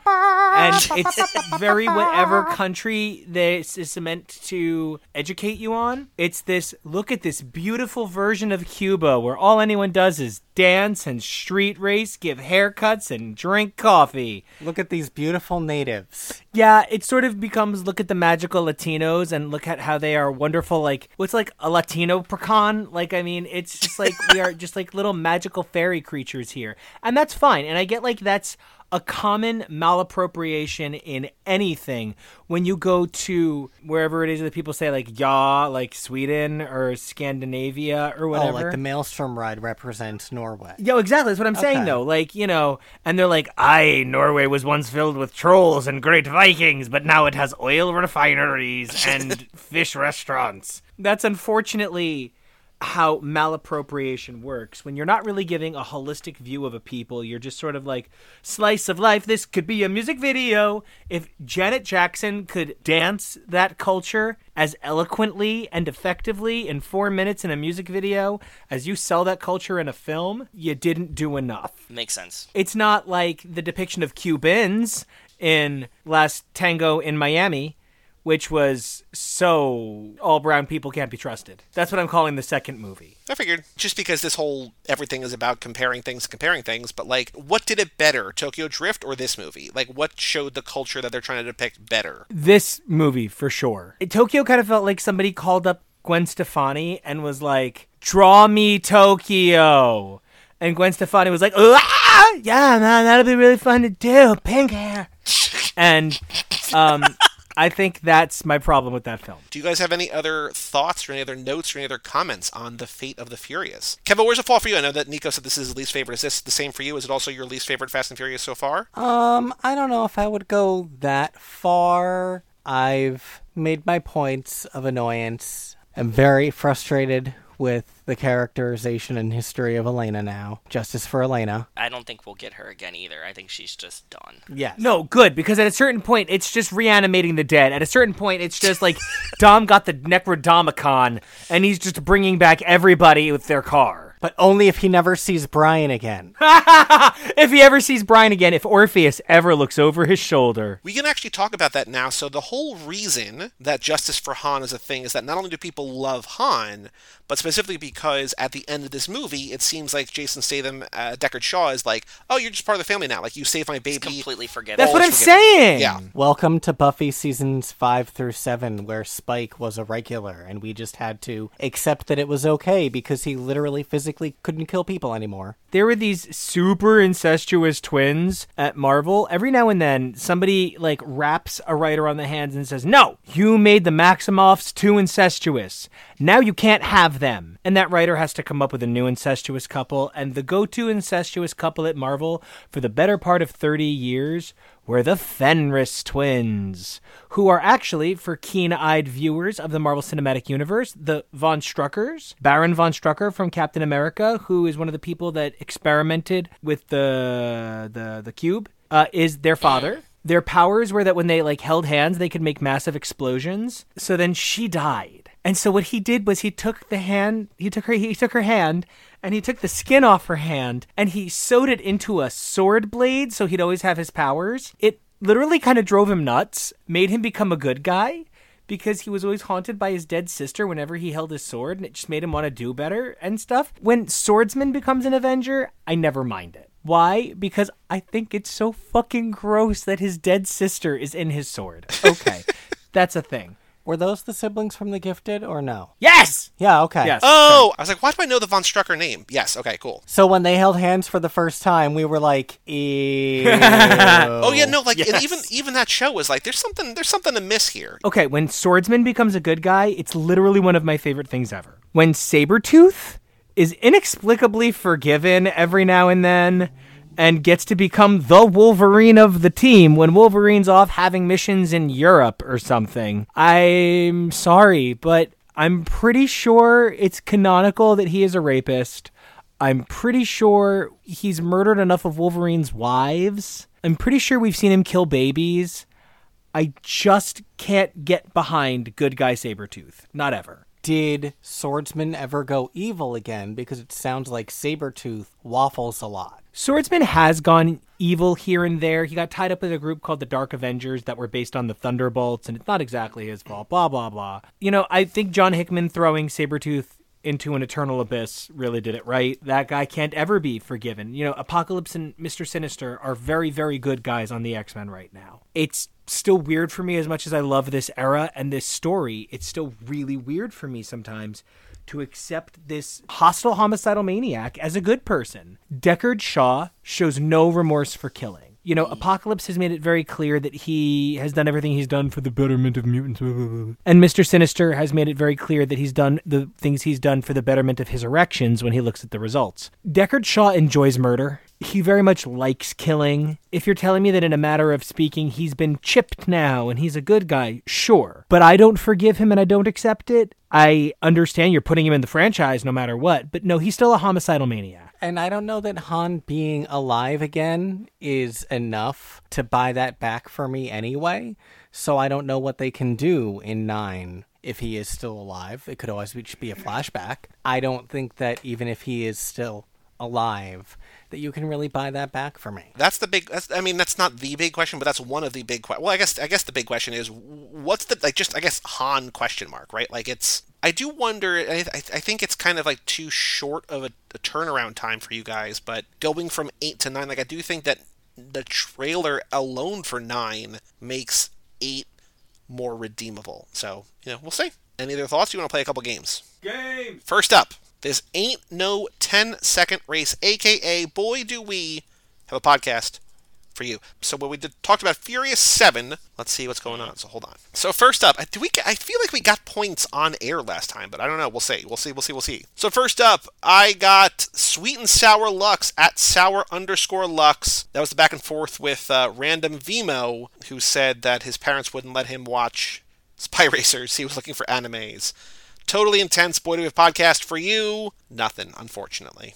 and it's very whatever country this is meant to educate you on. It's this look at this beautiful version of Cuba where all anyone does is dance and street race, give haircuts and drink coffee. Look at these beautiful natives. Yeah, it sort of becomes look at the magical Latinos and look at how they are wonderful. Like, what's like a Latino pecan? Like, I mean, it's just like we are [laughs] just like little magical fairy creatures here. And that's fine. And I get like that's a common malappropriation in anything when you go to wherever it is that people say like ja, like Sweden or Scandinavia or whatever. Oh, like the Maelstrom ride represents Norway. Yo, exactly. That's what I'm saying, though. Like, you know, and they're like, "I Norway was once filled with trolls and great Vikings, but now it has oil refineries and [laughs] fish restaurants." That's unfortunately how malappropriation works. When you're not really giving a holistic view of a people, you're just sort of like, slice of life, this could be a music video. If Janet Jackson could dance that culture as eloquently and effectively in four minutes in a music video as you sell that culture in a film, you didn't do enough. Makes sense. It's not like the depiction of Cubans in Last Tango in Miami, which was so all brown people can't be trusted. That's what I'm calling the second movie. I figured just because this whole everything is about comparing things, comparing things, but like, what did it better, Tokyo Drift or this movie? Like, what showed the culture that they're trying to depict better? This movie for sure. Tokyo kind of felt like somebody called up Gwen Stefani and was like, "Draw me Tokyo." And Gwen Stefani was like, ah, "Yeah, man, that'll be really fun to do. Pink hair." [laughs] and um I think that's my problem with that film. Do you guys have any other thoughts or any other notes or any other comments on the fate of the Furious? Kevin, where's it fall for you? I know that Nico said this is his least favorite. Is this the same for you? Is it also your least favorite Fast and Furious so far? Um, I don't know if I would go that far. I've made my points of annoyance. I'm very frustrated with the characterization and history of Elena now. Justice for Elena. I don't think we'll get her again either. I think she's just done. Yeah. No, good because at a certain point it's just reanimating the dead. At a certain point it's just like [laughs] Dom got the Necrodomicon and he's just bringing back everybody with their car. But only if he never sees Brian again. [laughs] if he ever sees Brian again, if Orpheus ever looks over his shoulder. We can actually talk about that now. So the whole reason that Justice for Han is a thing is that not only do people love Han, but specifically because at the end of this movie, it seems like Jason Statham, uh, Deckard Shaw is like, "Oh, you're just part of the family now. Like you saved my baby." Completely forget That's what I'm Always saying. Yeah. Welcome to Buffy seasons 5 through 7, where Spike was a regular, and we just had to accept that it was okay because he literally physically couldn't kill people anymore. There were these super incestuous twins at Marvel. Every now and then, somebody like raps a writer on the hands and says, No, you made the Maximoffs too incestuous. Now you can't have them. And that writer has to come up with a new incestuous couple. And the go to incestuous couple at Marvel for the better part of 30 years were the Fenris twins, who are actually, for keen eyed viewers of the Marvel Cinematic Universe, the Von Struckers. Baron Von Strucker from Captain America, who is one of the people that experimented with the the, the cube, uh, is their father. Their powers were that when they like held hands, they could make massive explosions. So then she died. And so what he did was he took the hand, he took her, he took her hand, and he took the skin off her hand, and he sewed it into a sword blade, so he'd always have his powers. It literally kind of drove him nuts, made him become a good guy, because he was always haunted by his dead sister whenever he held his sword, and it just made him want to do better and stuff. When Swordsman becomes an Avenger, I never mind it. Why? Because I think it's so fucking gross that his dead sister is in his sword. Okay, [laughs] that's a thing. Were those the siblings from The Gifted or no? Yes! Yeah, okay. Yes. Oh, I was like, why do I know the Von Strucker name? Yes. Okay. Cool. So when they held hands for the first time, we were like, ew. [laughs] Oh yeah, no, like and even even that show was like, there's something there's something to miss here. Okay, when Swordsman becomes a good guy, it's literally one of my favorite things ever. When Sabretooth is inexplicably forgiven every now and then and gets to become the Wolverine of the team when Wolverine's off having missions in Europe or something. I'm sorry, but I'm pretty sure it's canonical that he is a rapist. I'm pretty sure he's murdered enough of Wolverine's wives. I'm pretty sure we've seen him kill babies. I just can't get behind good guy Sabretooth. Not ever. Did Swordsman ever go evil again? Because it sounds like Sabretooth waffles a lot. Swordsman has gone evil here and there. He got tied up with a group called the Dark Avengers that were based on the Thunderbolts, and it's not exactly his fault, blah, blah, blah. You know, I think John Hickman throwing Sabretooth into an eternal abyss really did it right. That guy can't ever be forgiven. You know, Apocalypse and Mr. Sinister are very, very good guys on the X Men right now. It's still weird for me as much as I love this era and this story. It's still really weird for me sometimes to accept this hostile homicidal maniac as a good person. Deckard Shaw shows no remorse for killing. You know, Apocalypse has made it very clear that he has done everything he's done for the betterment of mutants. And Mr. Sinister has made it very clear that he's done the things he's done for the betterment of his erections when he looks at the results. Deckard Shaw enjoys murder. He very much likes killing. If you're telling me that in a matter of speaking, he's been chipped now and he's a good guy, sure. But I don't forgive him and I don't accept it. I understand you're putting him in the franchise no matter what, but no, he's still a homicidal maniac. And I don't know that Han being alive again is enough to buy that back for me anyway. So I don't know what they can do in 9 if he is still alive. It could always be, be a flashback. I don't think that even if he is still alive, that you can really buy that back for me. That's the big. That's, I mean, that's not the big question, but that's one of the big. Que- well, I guess I guess the big question is what's the like just I guess Han question mark right? Like it's. I do wonder. I, I I think it's kind of like too short of a, a turnaround time for you guys, but going from eight to nine, like I do think that the trailer alone for nine makes eight more redeemable. So you know, we'll see. Any other thoughts? You want to play a couple games? Game. First up, this ain't no 10 second race, aka boy do we have a podcast for you. So when we did, talked about Furious 7, let's see what's going on. So hold on. So first up, do we I feel like we got points on air last time, but I don't know. We'll see. We'll see. We'll see. We'll see. So first up, I got Sweet and Sour Lux at sour underscore Lux. That was the back and forth with uh, Random Vimo, who said that his parents wouldn't let him watch Spy [laughs] Racers. He was looking for animes. Totally intense boy to have podcast for you. Nothing, unfortunately.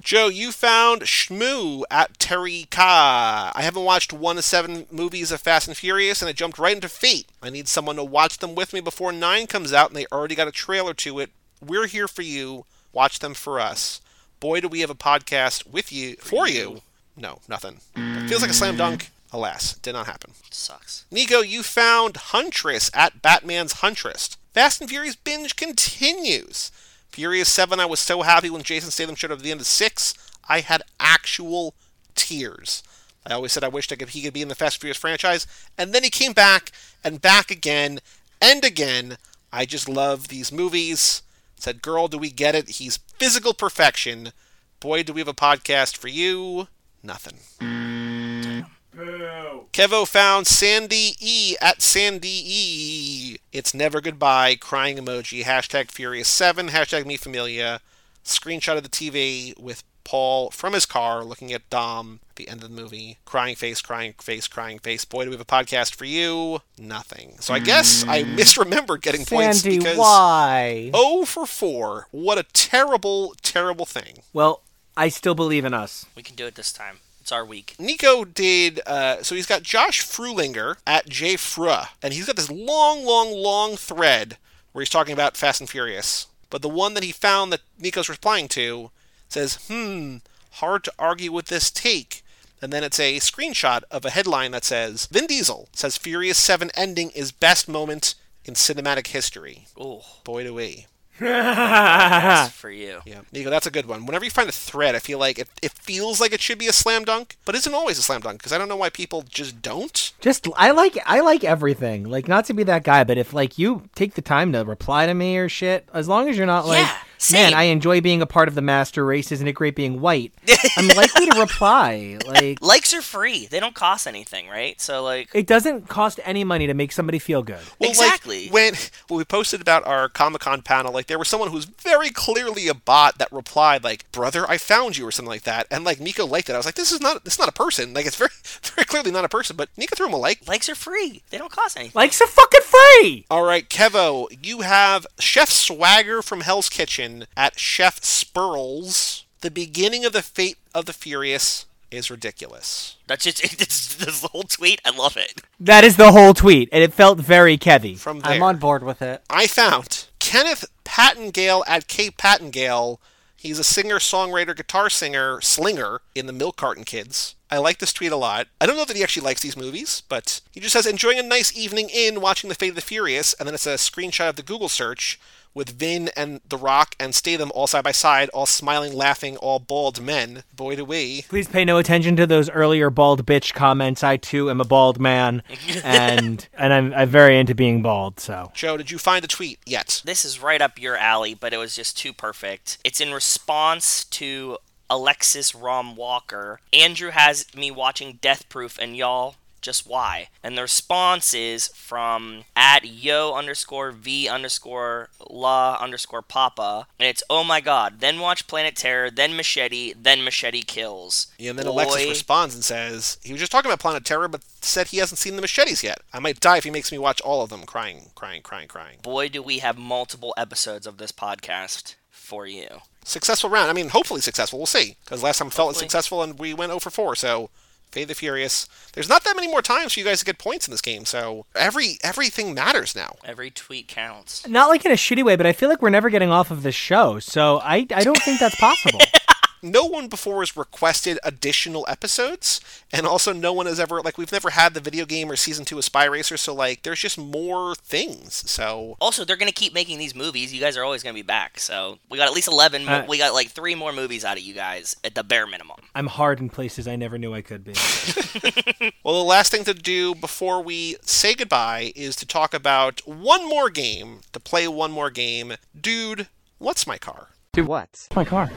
Joe, you found Shmoo at Terry Ka. I haven't watched one of seven movies of Fast and Furious, and I jumped right into Fate. I need someone to watch them with me before nine comes out, and they already got a trailer to it. We're here for you. Watch them for us. Boy, do we have a podcast with you for you. No, nothing. It feels like a slam dunk. Alas, did not happen. Sucks. Nico, you found Huntress at Batman's Huntress. Fast and Furious binge continues. Furious 7, I was so happy when Jason Statham showed up at the end of 6. I had actual tears. I always said I wished I could, he could be in the Fast and Furious franchise, and then he came back, and back again, and again. I just love these movies. Said, girl, do we get it? He's physical perfection. Boy, do we have a podcast for you. Nothing. Kevo found Sandy E at Sandy E. It's never goodbye. Crying emoji. Hashtag Furious 7. Hashtag Me Familia. Screenshot of the TV with Paul from his car looking at Dom at the end of the movie. Crying face, crying face, crying face. Boy, do we have a podcast for you. Nothing. So I guess I hmm. misremembered getting points because why? Oh, for 4. What a terrible, terrible thing. Well, I still believe in us. We can do it this time. It's our week. Nico did, uh, so he's got Josh Frulinger at J Frua, and he's got this long, long, long thread where he's talking about Fast and Furious. But the one that he found that Nico's replying to says, hmm, hard to argue with this take. And then it's a screenshot of a headline that says, Vin Diesel says Furious 7 ending is best moment in cinematic history. Ooh, Boy do we. That's [laughs] for you. Yeah, Nico, that's a good one. Whenever you find a thread, I feel like it, it feels like it should be a slam dunk, but isn't always a slam dunk because I don't know why people just don't. Just I like I like everything. Like not to be that guy, but if like you take the time to reply to me or shit, as long as you're not like, Yeah, man. I enjoy being a part of the master race. Isn't it great being white? I'm likely to reply. [laughs] Like Likes are free. They don't cost anything, right? So like, it doesn't cost any money to make somebody feel good. Well, Exactly. Like when when we posted about our Comic Con panel, like there was someone who was very clearly a bot that replied like, "Brother, I found you" or something like that, and like Nico liked it. I was like, "This is not this is not a person. Like it's very [laughs] very clearly not a person." But Nico threw him a like. likes are free. They don't cost anything. Likes are fucking free. All right, Kevo, you have Chef Swagger from Hell's Kitchen at Chef Spurls. The beginning of the Fate of the Furious is ridiculous. That's just [laughs] it's, this whole tweet. I love it. That is the whole tweet, and it felt very Kevy. From there, I'm on board with it. I found Kenneth Pattengale at K Pattengale. He's a singer, songwriter, guitar singer, slinger in the Milk Carton Kids. I like this tweet a lot. I don't know that he actually likes these movies, but he just says, enjoying a nice evening in watching The Fate of the Furious, and then it's a screenshot of the Google search with Vin and The Rock and Statham all side by side, all smiling, laughing, all bald men. Boy, do we. Please pay no attention to those earlier bald bitch comments. I too am a bald man, [laughs] and and I'm, I'm very into being bald. So Joe, did you find a tweet yet? This is right up your alley, but it was just too perfect. It's in response to Alexis Rom Walker. Andrew has me watching Death Proof, and y'all, just why? And the response is from at yo underscore v underscore la underscore papa, and it's oh my god. Then watch Planet Terror, then Machete, then Machete Kills. Yeah, and then Alexis responds and says he was just talking about Planet Terror, but said he hasn't seen the machetes yet. I might die if he makes me watch all of them. Crying, crying, crying, crying. Boy, do we have multiple episodes of this podcast for you. Successful round. I mean, hopefully successful. We'll see. Because last time felt Hopefully. successful and we went 0 for 4. So, Fade the Furious. There's not that many more times for you guys to get points in this game. So every everything matters now. Every tweet counts. Not like in a shitty way, but I feel like we're never getting off of this show, so I I don't think that's possible. [laughs] no one before has requested additional episodes, and also no one has ever like we've never had the video game or season two of Spy Racer, so like there's just more things. So Also, they're gonna keep making these movies. You guys are always gonna be back. So we got at least eleven. Uh, we got like three more movies out of you guys at the bare minimum. I'm hard in places I never knew I could be. [laughs] [laughs] well, the last thing to do before we say goodbye is to talk about one more game, to play one more game. Dude, what's my car? Dude, what? My car.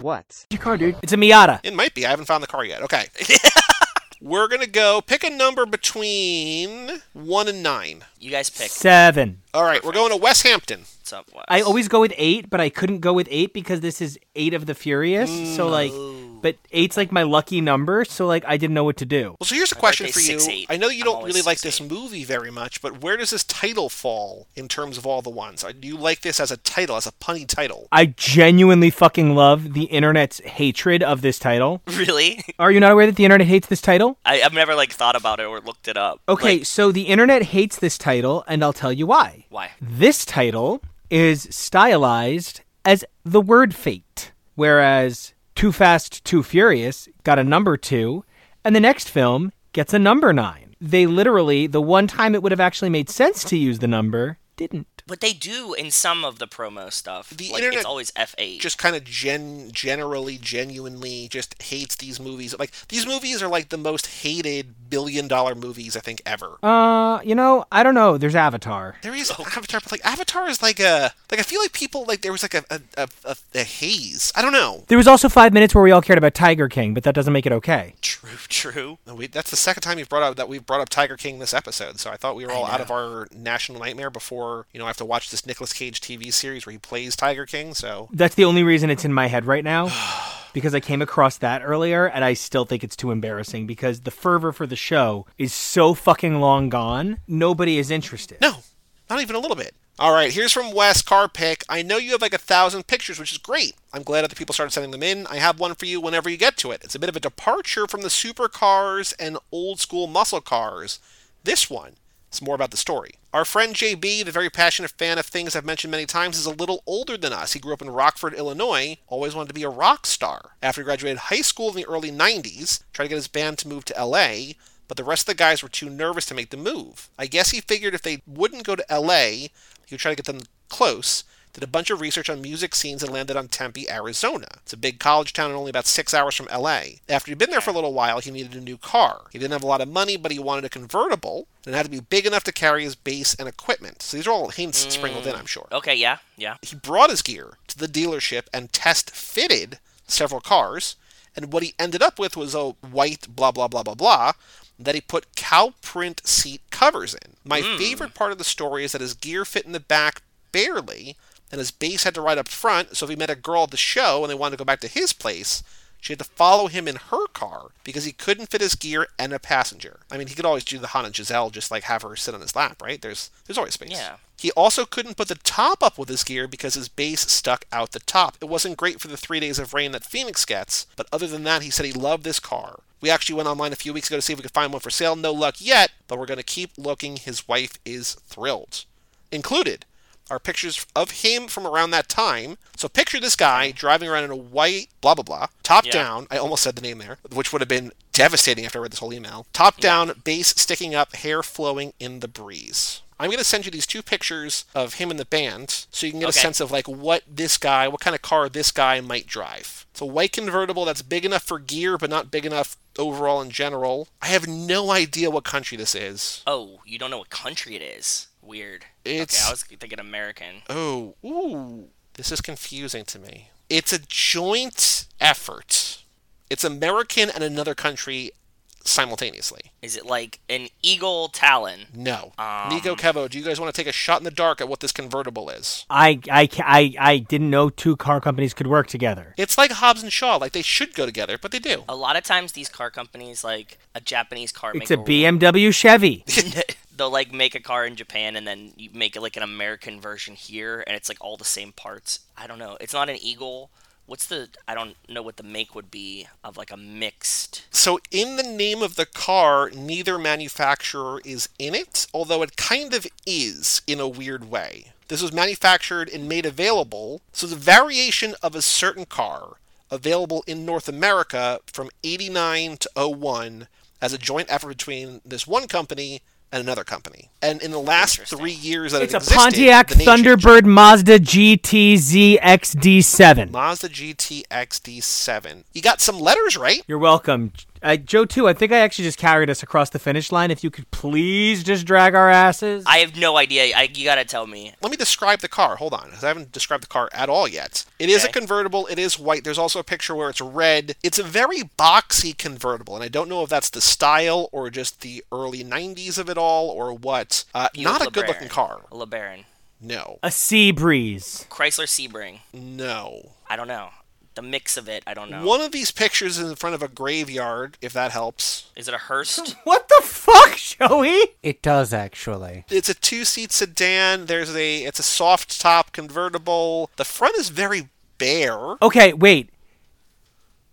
What? Your car, dude. It's a Miata. It might be. I haven't found the car yet. Okay. [laughs] We're gonna go pick a number between one and nine. You guys pick. Seven. All right, we're going to West Hampton. What's up, Wes? I always go with eight, but I couldn't go with eight because this is eight of the Furious. So like, oh. But eight's like my lucky number. So like, I didn't know what to do. Well, so here's a question for birthday's you. 6'8". I know you I'm don't always really like this 6'8". movie very much, but where does this title fall in terms of all the ones? Uh, Do you like this as a title, as a punny title? I genuinely fucking love the internet's hatred of this title. [laughs] really? Are you not aware that the internet hates this title? I, I've never like thought about it or looked it up. Okay, Like, so the internet hates this title, and I'll tell you why. why? This title is stylized as the word fate, whereas Too Fast, Too Furious got a number two, and the next film gets a number nine. They literally, the one time it would have actually made sense to use the number, didn't. But they do in some of the promo stuff. The like, internet it's always F eight. Just kind of gen, generally, genuinely, just hates these movies. Like these movies are like the most hated billion dollar movies I think ever. Uh, you know, I don't know. There's Avatar. There is Avatar, but like Avatar is like a like I feel like people like there was like a a, a, a, a haze. I don't know. There was also five minutes where we all cared about Tiger King, but that doesn't make it okay. true, true. We, that's the second time you've brought up that we've brought up Tiger King this episode. So I thought we were all out of our national nightmare before you know I have to watch this Nicolas Cage TV series where he plays Tiger King. So That's the only reason it's in my head right now. [sighs] Because I came across that earlier and I still think it's too embarrassing because the fervor for the show is so fucking long gone, nobody is interested. no, not even a little bit. All right, here's from Wes Car Pick. I know you have like a thousand pictures, which is great. I'm glad other people started sending them in. I have one for you whenever you get to it. It's a bit of a departure from the supercars and old school muscle cars. This one is more about the story. Our friend JB, the very passionate fan of things I've mentioned many times, is a little older than us. He grew up in Rockford, Illinois, always wanted to be a rock star. After he graduated high school in the early 90s, tried to get his band to move to LA, but the rest of the guys were too nervous to make the move. I guess he figured if they wouldn't go to LA, he would try to get them close. Did a bunch of research on music scenes and landed on Tempe, Arizona. It's a big college town and only about six hours from LA. After he'd been there for a little while, he needed a new car. He didn't have a lot of money, but he wanted a convertible, and it had to be big enough to carry his bass and equipment. So these are all hints sprinkled in, I'm mm. sure Okay, yeah, yeah. he brought his gear to the dealership and test fitted several cars, and what he ended up with was a white blah blah blah blah blah that he put cow print seat covers in. My mm. favorite part of the story is that his gear fit in the back barely, and his bass had to ride up front, so if he met a girl at the show and they wanted to go back to his place, she had to follow him in her car because he couldn't fit his gear and a passenger. I mean, he could always do the Han and Giselle, just like have her sit on his lap, right? There's there's always space. Yeah. He also couldn't put the top up with his gear because his bass stuck out the top. It wasn't great for the three days of rain that Phoenix gets, but other than that, he said he loved this car. We actually went online a few weeks ago to see if we could find one for sale. No luck yet, but we're going to keep looking. His wife is thrilled. Included are pictures of him from around that time. So picture this guy driving around in a white blah blah blah, top Yeah. down. I almost said the name there, which would have been devastating after I read this whole email. Top down, bass sticking up, hair flowing in the breeze. I'm going to send you these two pictures of him and the band so you can get Okay. a sense of like what this guy, what kind of car this guy might drive. It's a white convertible that's big enough for gear but not big enough overall in general. I have no idea what country this is. Oh, you don't know what country it is. Weird. It's- Okay, I was thinking American. Oh, ooh. This is confusing to me. It's a joint effort. It's American and another country simultaneously. Is it like an eagle talon? No. Um, Nico Kevo, do you guys want to take a shot in the dark at what this convertible is? I, I, I, I didn't know two car companies could work together. It's like Hobbs and Shaw, like they should go together, but they do. A lot of times, these car companies, like a Japanese car, It's make a BMW Chevy. [laughs] [laughs] They'll like make a car in Japan and then you make it like an American version here, and it's like all the same parts. I don't know. It's not an eagle. What's the? I don't know what the make would be of like a mixed. So, in the name of the car, neither manufacturer is in it, although it kind of is in a weird way. This was manufactured and made available, so the variation of a certain car available in North America from 89 to 01 as a joint effort between this one company and another company. And in the last three years that It's it a Pontiac the name changed. Thunderbird Mazda GTZ XD7. Mazda GT XD7. You got some letters right. You're welcome. Uh, Joe, too, I think I actually just carried us across the finish line. If you could please just drag our asses. I have no idea. I, you gotta tell me. Let me describe the car. Hold on, 'cause I haven't described the car at all yet. It is a convertible. It is white. There's also a picture where it's red. It's a very boxy convertible, and I don't know if that's the style or just the early '90s of it all or what. Uh, not a good-looking car. A LeBaron. No, a Sea Breeze. Chrysler Sebring. no. I don't know. The mix of it, I don't know. One of these pictures is in front of a graveyard, if that helps. Is it a Hearst? [laughs] What the fuck, Joey? It does actually. It's a two-seat sedan. There's a it's a soft top convertible. The front is very bare. Okay, wait.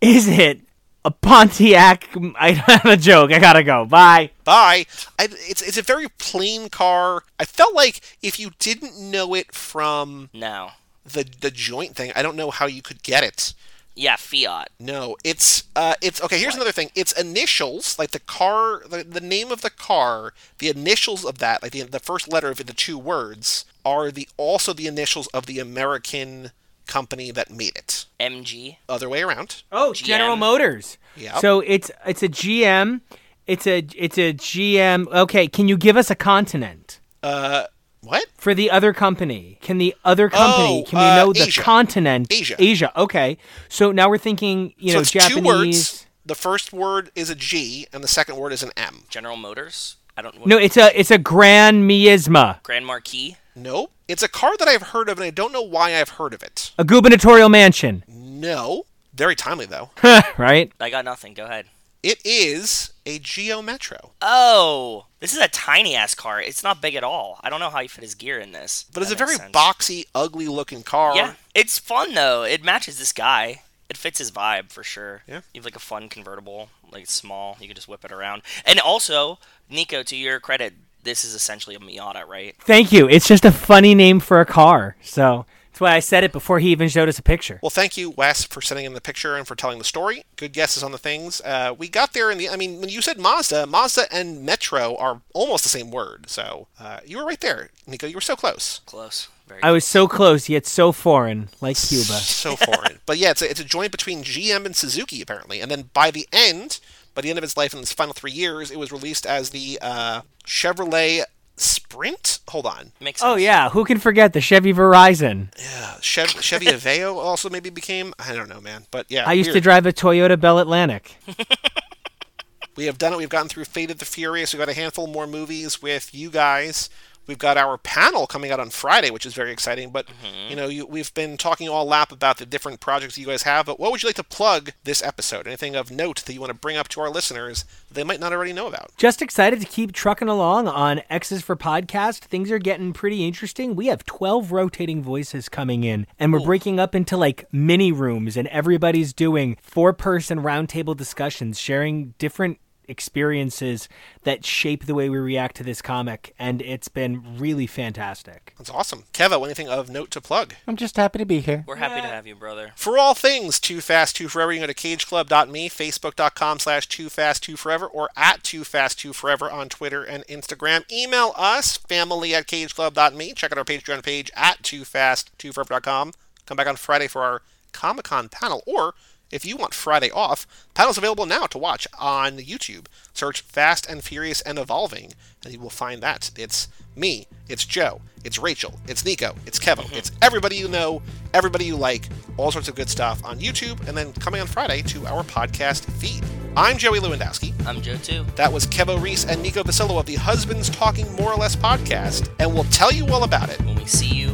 Is it a Pontiac? [laughs] I have a joke. I gotta go. Bye. Bye. I, it's it's a very plain car. I felt like if you didn't know it from no. The the joint thing, I don't know how you could get it. Yeah, Fiat. No, it's uh, it's okay. Here's another thing. It's initials, like the car, the, the name of the car, the initials of that, like the the first letter of the two words, are the also the initials of the American company that made it. MG. Other way around. Oh, GM. General Motors. Yep. So it's it's a GM. It's a it's a GM. Okay, can you give us a continent Uh, what? for the other company? Can the other company? Oh, can we uh, know the Asia. continent? Asia. Asia. Okay. So now we're thinking. You so know, it's Japanese. two words. The first word is a G, and the second word is an M. General Motors. I don't. Know. No, it's a it's a Grand Miasma, Grand Marquis. Nope. It's a car that I've heard of, and I don't know why I've heard of it. a gubernatorial mansion, No. Very timely, though. [laughs] right? I got nothing. Go ahead. It is a Geo Metro, Oh, this is a tiny ass car. It's not big at all. I don't know how you fit his gear in this. but it's a very sense. boxy, ugly looking car. Yeah, it's fun though. It matches this guy. It fits his vibe for sure. Yeah. You have like a fun convertible, like small. You can just whip it around. And also, Nico, to your credit, this is essentially a Miata, right? Thank you. It's just a funny name for a car, so that's why I said it before he even showed us a picture. Well, thank you, Wes, for sending in the picture and for telling the story. Good guesses on the things. Uh, we got there in the. I mean, when you said Mazda, Mazda and Metro are almost the same word. So uh, you were right there, Nico. You were so close. Close. Very. I was so close, yet so foreign, like Cuba. [laughs] So foreign. but yeah, it's a, it's a joint between GM and Suzuki, apparently. And then by the end, by the end of its life in its final three years, it was released as the uh, Chevrolet Sprint. Hold on. Makes oh, sense. Oh yeah, who can forget the Chevy Verizon? Chev- Chevy Aveo also maybe became. I don't know, man. But yeah, I used to drive a Toyota Bell Atlantic. [laughs] We have done it. We've gotten through Fate of the Furious. We've got a handful more movies with you guys. We've got our panel coming out on Friday, which is very exciting. But mm-hmm. you know, you, we've been talking all lap about the different projects you guys have. But what would you like to plug this episode? Anything of note that you want to bring up to our listeners that they might not already know about? Just excited to keep trucking along on X's for Podcast. Things are getting pretty interesting. We have 12 rotating voices coming in, and we're breaking up into like mini rooms, and everybody's doing four person roundtable discussions, sharing different experiences that shape the way we react to this comic. And it's been really fantastic. That's awesome. Kevo, anything of note to plug? I'm just happy to be here. We're happy to have you, brother. For all things Too Fast Too Forever, you can go to cageclub.me, facebook.com slash Too Fast Too Forever, or at Too Fast Too Forever on Twitter and Instagram. Email us, family at cageclub.me. Check out our Patreon page at Too Fast Too Forever.com. Come back on Friday for our Comic Con panel, or if you want Friday off, panel's available now to watch on YouTube. Search Fast and Furious and Evolving, and you will find that. It's me, it's Joe, it's Rachel, it's Nico, it's Kevin, mm-hmm. it's everybody you know, everybody you like, all sorts of good stuff on YouTube, and then coming on Friday to our podcast feed. I'm Joey Lewandowski. I'm Joe too. That was Kevo Reese and Nico Vasillo of the Husbands Talking More or Less podcast, and we'll tell you all about it When we see you